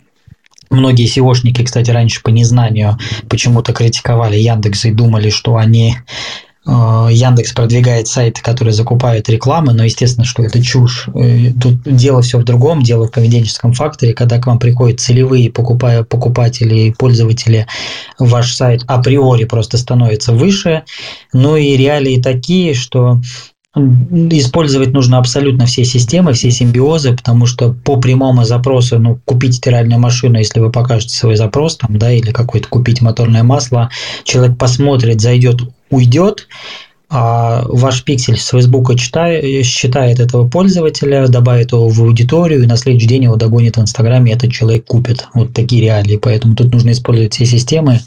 Многие SEOшники, кстати, раньше по незнанию почему-то критиковали Яндекс и думали, что они э, Яндекс продвигает сайты, которые закупают рекламы, но естественно, что это чушь. Э, Тут дело все в другом, дело в поведенческом факторе, когда к вам приходят целевые покупая, покупатели и пользователи, ваш сайт априори просто становится выше. Ну и реалии такие, что использовать нужно абсолютно все системы, все симбиозы, потому что по прямому запросу, ну, купить стиральную машину, если вы покажете свой запрос, там, да, или какой-то купить моторное масло, человек посмотрит, зайдет, уйдет, а ваш пиксель с Facebook читает, считает этого пользователя, добавит его в аудиторию, и на следующий день его догонит в Инстаграме, и этот человек купит. Вот такие реалии. Поэтому тут нужно использовать все системы.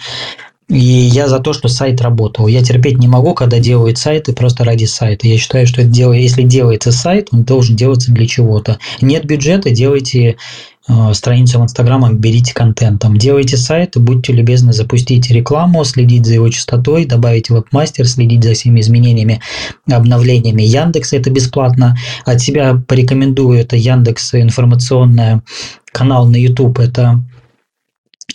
И я за то, что сайт работал. Я терпеть не могу, когда делают сайты просто ради сайта. Я считаю, что это дело, если делается сайт, он должен делаться для чего-то. Нет бюджета, делайте Э, страницу в Инстаграм берите контентом. Делайте сайт, будьте любезны, запустите рекламу, следить за его частотой, добавить веб-мастер, следить за всеми изменениями, обновлениями Яндекс это бесплатно. От себя порекомендую, это Яндекс информационная канал на YouTube, это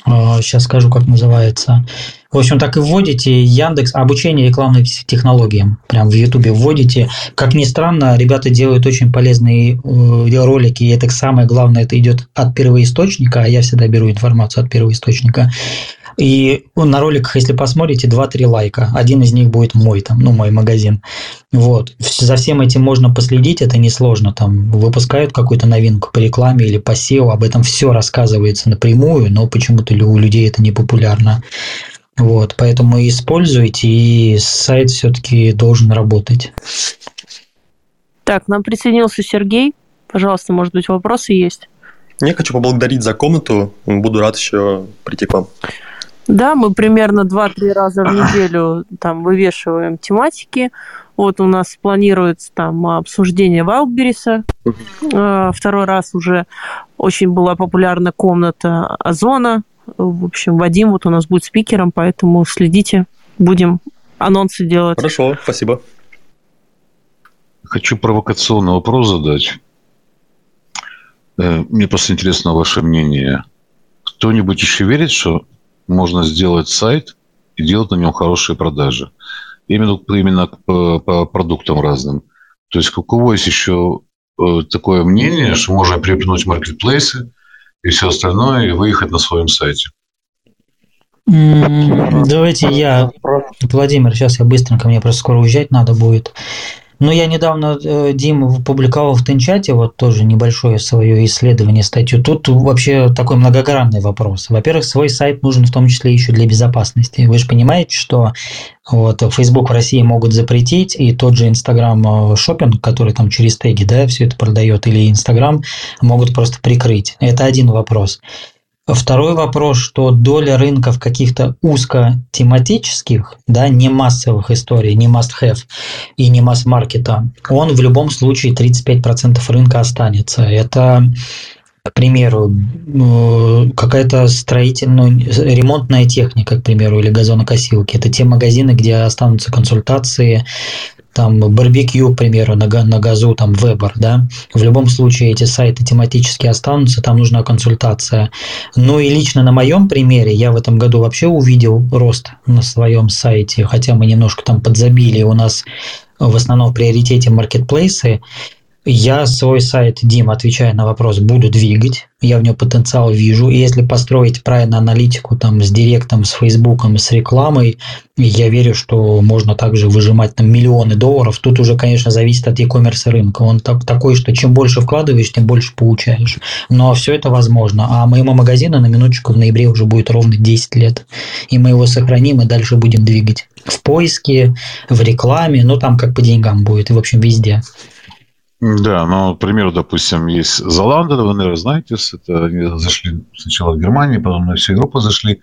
сейчас э, скажу, как называется, в общем, так и вводите Яндекс обучение рекламным технологиям. Прям в Ютубе вводите. Как ни странно, ребята делают очень полезные э, ролики, и это самое главное, это идет от первоисточника, а я всегда беру информацию от первоисточника. И на роликах, если посмотрите, 2-3 лайка. Один из них будет мой, там, ну, мой магазин. Вот. За всем этим можно последить, это несложно. Там выпускают какую-то новинку по рекламе или по SEO, об этом все рассказывается напрямую, но почему-то у людей это не популярно. Вот, поэтому используйте, и сайт все-таки должен работать. Так, нам присоединился Сергей. Пожалуйста, может быть, вопросы есть? Я хочу поблагодарить за комнату. Буду рад еще прийти к вам. Да, мы примерно 2-3 раза в неделю там вывешиваем тематики. Вот у нас планируется там обсуждение Вайлдберриса. Uh-huh. Второй раз уже очень была популярна комната Озона. В общем, Вадим вот у нас будет спикером, поэтому следите, будем анонсы делать. Хорошо, спасибо. Хочу провокационный вопрос задать. Э, мне просто интересно ваше мнение. Кто-нибудь еще верит, что можно сделать сайт и делать на нем хорошие продажи? Именно, именно по, по продуктам разным. То есть у кого есть еще э, такое мнение, что можно приобретать маркетплейсы, и все остальное, и выехать на своем сайте. Давайте я, Владимир, сейчас я быстренько, мне просто скоро уезжать надо будет. Но я недавно, э, Дим, публиковал в Тенчате вот тоже небольшое свое исследование, статью. Тут вообще такой многогранный вопрос. Во-первых, свой сайт нужен в том числе еще для безопасности. Вы же понимаете, что вот Facebook в России могут запретить, и тот же Instagram шопинг, который там через теги, да, все это продает, или Instagram могут просто прикрыть. Это один вопрос. Второй вопрос, что доля рынков каких-то узко-тематических, да, не массовых историй, не must-have и не масс-маркета, он в любом случае 35% рынка останется. Это к примеру, э, какая-то строительная, ремонтная техника, к примеру, или газонокосилки. Это те магазины, где останутся консультации, там барбекю, к примеру, на, на газу, там вебер, да, в любом случае эти сайты тематически останутся, там нужна консультация. Ну и лично на моем примере я в этом году вообще увидел рост на своем сайте, хотя мы немножко там подзабили, у нас в основном в приоритете маркетплейсы, я свой сайт, Дим, отвечая на вопрос, буду двигать. Я в нем потенциал вижу. И если построить правильно аналитику там, с директом, с фейсбуком, с рекламой, я верю, что можно также выжимать там, миллионы долларов. Тут уже, конечно, зависит от e-commerce рынка. Он так, такой, что чем больше вкладываешь, тем больше получаешь. Но все это возможно. А моему магазину на минуточку в ноябре уже будет ровно 10 лет. И мы его сохраним и дальше будем двигать. В поиске, в рекламе, ну там как по деньгам будет. И, в общем, везде. Да, ну, к примеру, допустим, есть Золанда, вы, наверное, знаете, это они зашли сначала в Германии, потом на всю Европу зашли.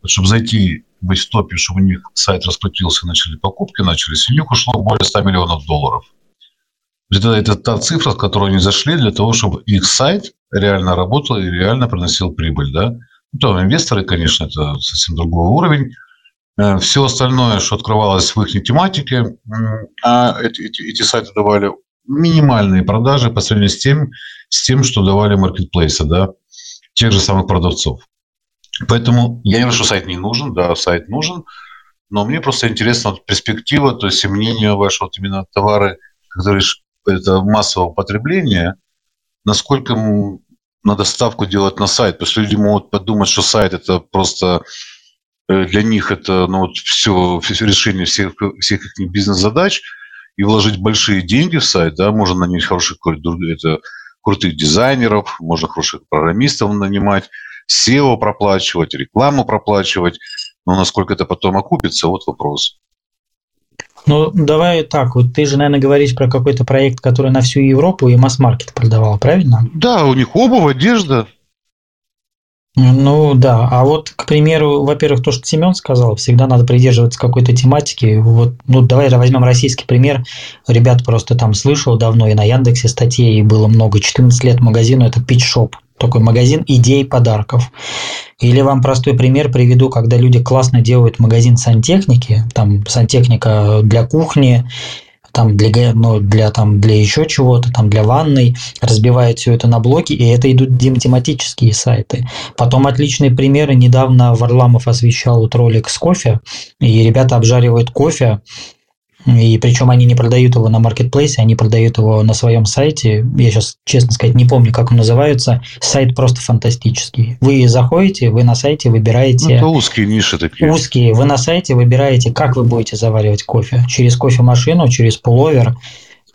Вот, чтобы зайти, быть в топе, чтобы у них сайт раскрутился, начали покупки, начались, у них ушло более 100 миллионов долларов. Это, это та цифра, с которой они зашли для того, чтобы их сайт реально работал и реально приносил прибыль. Да? Ну, то инвесторы, конечно, это совсем другой уровень. Э, Все остальное, что открывалось в их тематике, а эти, эти, эти сайты давали минимальные продажи по сравнению с тем, с тем, что давали маркетплейсы, да, тех же самых продавцов. Поэтому я не говорю, что сайт не нужен, да, сайт нужен, но мне просто интересна вот перспектива, то есть мнение ваше вот именно товары, которые это массового потребления, насколько на доставку делать на сайт, потому что люди могут подумать, что сайт это просто э, для них это ну, все, все решение всех, всех их бизнес-задач – и вложить большие деньги в сайт, да, можно нанять хороших это, крутых дизайнеров, можно хороших программистов нанимать, SEO проплачивать, рекламу проплачивать. Но насколько это потом окупится, вот вопрос. Ну, давай так, вот ты же, наверное, говоришь про какой-то проект, который на всю Европу и масс-маркет продавал, правильно? Да, у них обувь, одежда. Ну да, а вот, к примеру, во-первых, то, что Семен сказал, всегда надо придерживаться какой-то тематики. Вот, ну давай возьмем российский пример. Ребят просто там слышал давно и на Яндексе статей было много. 14 лет магазину это питч-шоп такой магазин идей подарков. Или вам простой пример приведу, когда люди классно делают магазин сантехники, там сантехника для кухни, там для, ну, для, там, для еще чего-то, там для ванной, разбивают все это на блоки, и это идут тематические сайты. Потом отличные примеры. Недавно Варламов освещал вот ролик с кофе, и ребята обжаривают кофе, и причем они не продают его на маркетплейсе, они продают его на своем сайте. Я сейчас, честно сказать, не помню, как он называется. Сайт просто фантастический. Вы заходите, вы на сайте выбираете... Ну, это узкие ниши такие. Узкие. Вы на сайте выбираете, как вы будете заваривать кофе. Через кофемашину, через пуловер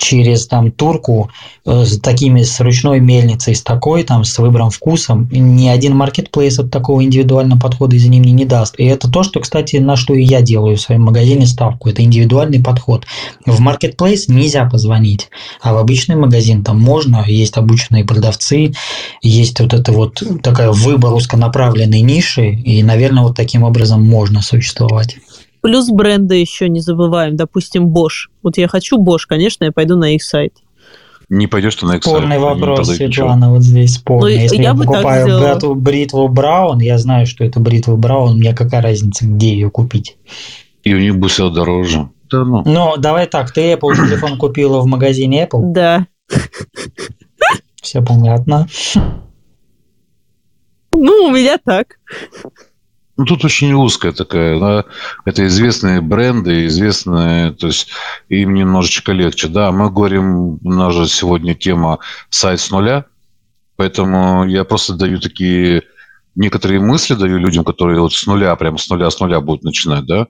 через там турку э, с такими с ручной мельницей, с такой там с выбором вкусом, ни один маркетплейс от такого индивидуального подхода из-за ним не даст. И это то, что, кстати, на что и я делаю в своем магазине ставку. Это индивидуальный подход. В маркетплейс нельзя позвонить, а в обычный магазин там можно, есть обученные продавцы, есть вот это вот такая выбор узконаправленной ниши, и, наверное, вот таким образом можно существовать. Плюс бренды еще не забываем. Допустим, Bosch. Вот я хочу Bosch, конечно, я пойду на их сайт. Не пойдешь ты на их Спорный сайт. вопрос, Светлана, вот здесь спорный. Ну, Если я, я покупаю бритву, бритву Браун, я знаю, что это бритва Браун, мне какая разница, где ее купить? И у них будет все дороже. Да ну. Но давай так, ты Apple телефон купила в магазине Apple? Да. Все понятно. Ну, у меня так. Ну, тут очень узкая такая. Да? Это известные бренды, известные, то есть им немножечко легче. Да, мы говорим, у нас же сегодня тема сайт с нуля, поэтому я просто даю такие некоторые мысли даю людям, которые вот с нуля, прямо с нуля, с нуля будут начинать, да,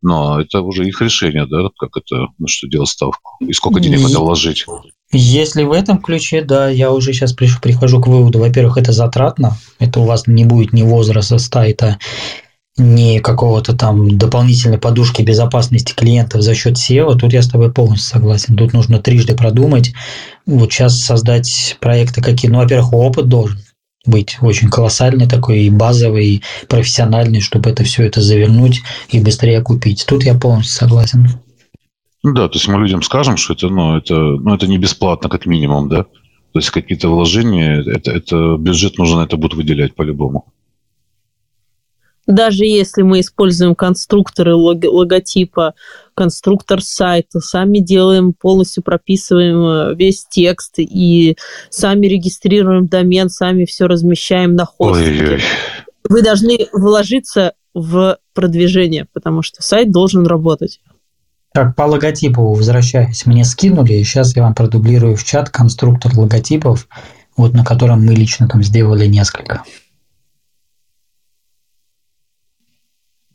но это уже их решение, да, как это, на что делать ставку, и сколько денег надо вложить. Если в этом ключе, да, я уже сейчас прихожу к выводу. Во-первых, это затратно. Это у вас не будет ни возраста сайта, ни какого-то там дополнительной подушки безопасности клиентов за счет SEO. Тут я с тобой полностью согласен. Тут нужно трижды продумать. Вот сейчас создать проекты какие. Ну, во-первых, опыт должен быть очень колоссальный такой и базовый, и профессиональный, чтобы это все это завернуть и быстрее купить. Тут я полностью согласен. Да, то есть мы людям скажем, что это, ну, это, ну, это не бесплатно, как минимум, да? То есть какие-то вложения, это, это бюджет нужно это будет выделять по-любому. Даже если мы используем конструкторы логотипа, конструктор сайта, сами делаем, полностью прописываем э, весь текст и сами регистрируем домен, сами все размещаем на хостинге. Ой-ой. Вы должны вложиться в продвижение, потому что сайт должен работать. Так, по логотипу возвращаясь, мне скинули, сейчас я вам продублирую в чат конструктор логотипов, вот на котором мы лично там сделали несколько.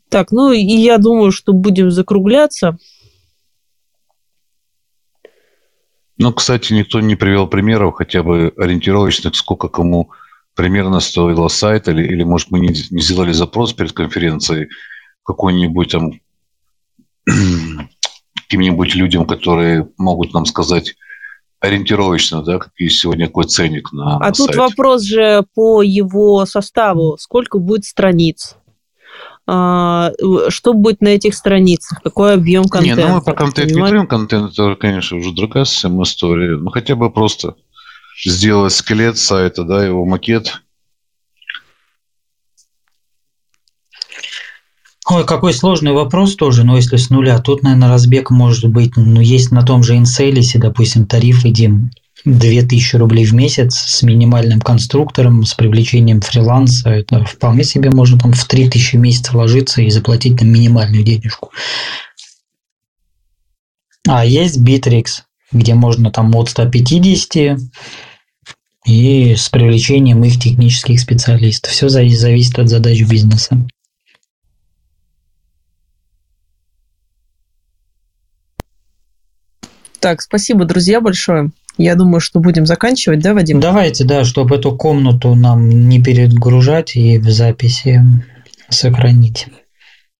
Так, ну и я думаю, что будем закругляться. Ну, кстати, никто не привел примеров хотя бы ориентировочных, сколько кому примерно стоило сайт, или, или может, мы не, не сделали запрос перед конференцией какой-нибудь там каким-нибудь людям, которые могут нам сказать ориентировочно, да, какие сегодня какой ценник на, а на тут вопрос же по его составу. Сколько будет страниц? А, что будет на этих страницах? Какой объем контента? Не, ну мы про контент не говорим. Контент это, конечно, уже другая совсем история. Ну, хотя бы просто сделать скелет сайта, да, его макет, Ой, какой сложный вопрос тоже, но если с нуля. Тут, наверное, разбег может быть, ну, есть на том же Инселисе, допустим, тариф, Дим, 2000 рублей в месяц с минимальным конструктором, с привлечением фриланса. Это вполне себе можно там в 3000 в месяц вложиться и заплатить там минимальную денежку. А есть Bittrex, где можно там от 150 и с привлечением их технических специалистов. Все зависит от задач бизнеса. Так, спасибо, друзья, большое. Я думаю, что будем заканчивать, да, Вадим? Давайте, да, чтобы эту комнату нам не перегружать и в записи сохранить.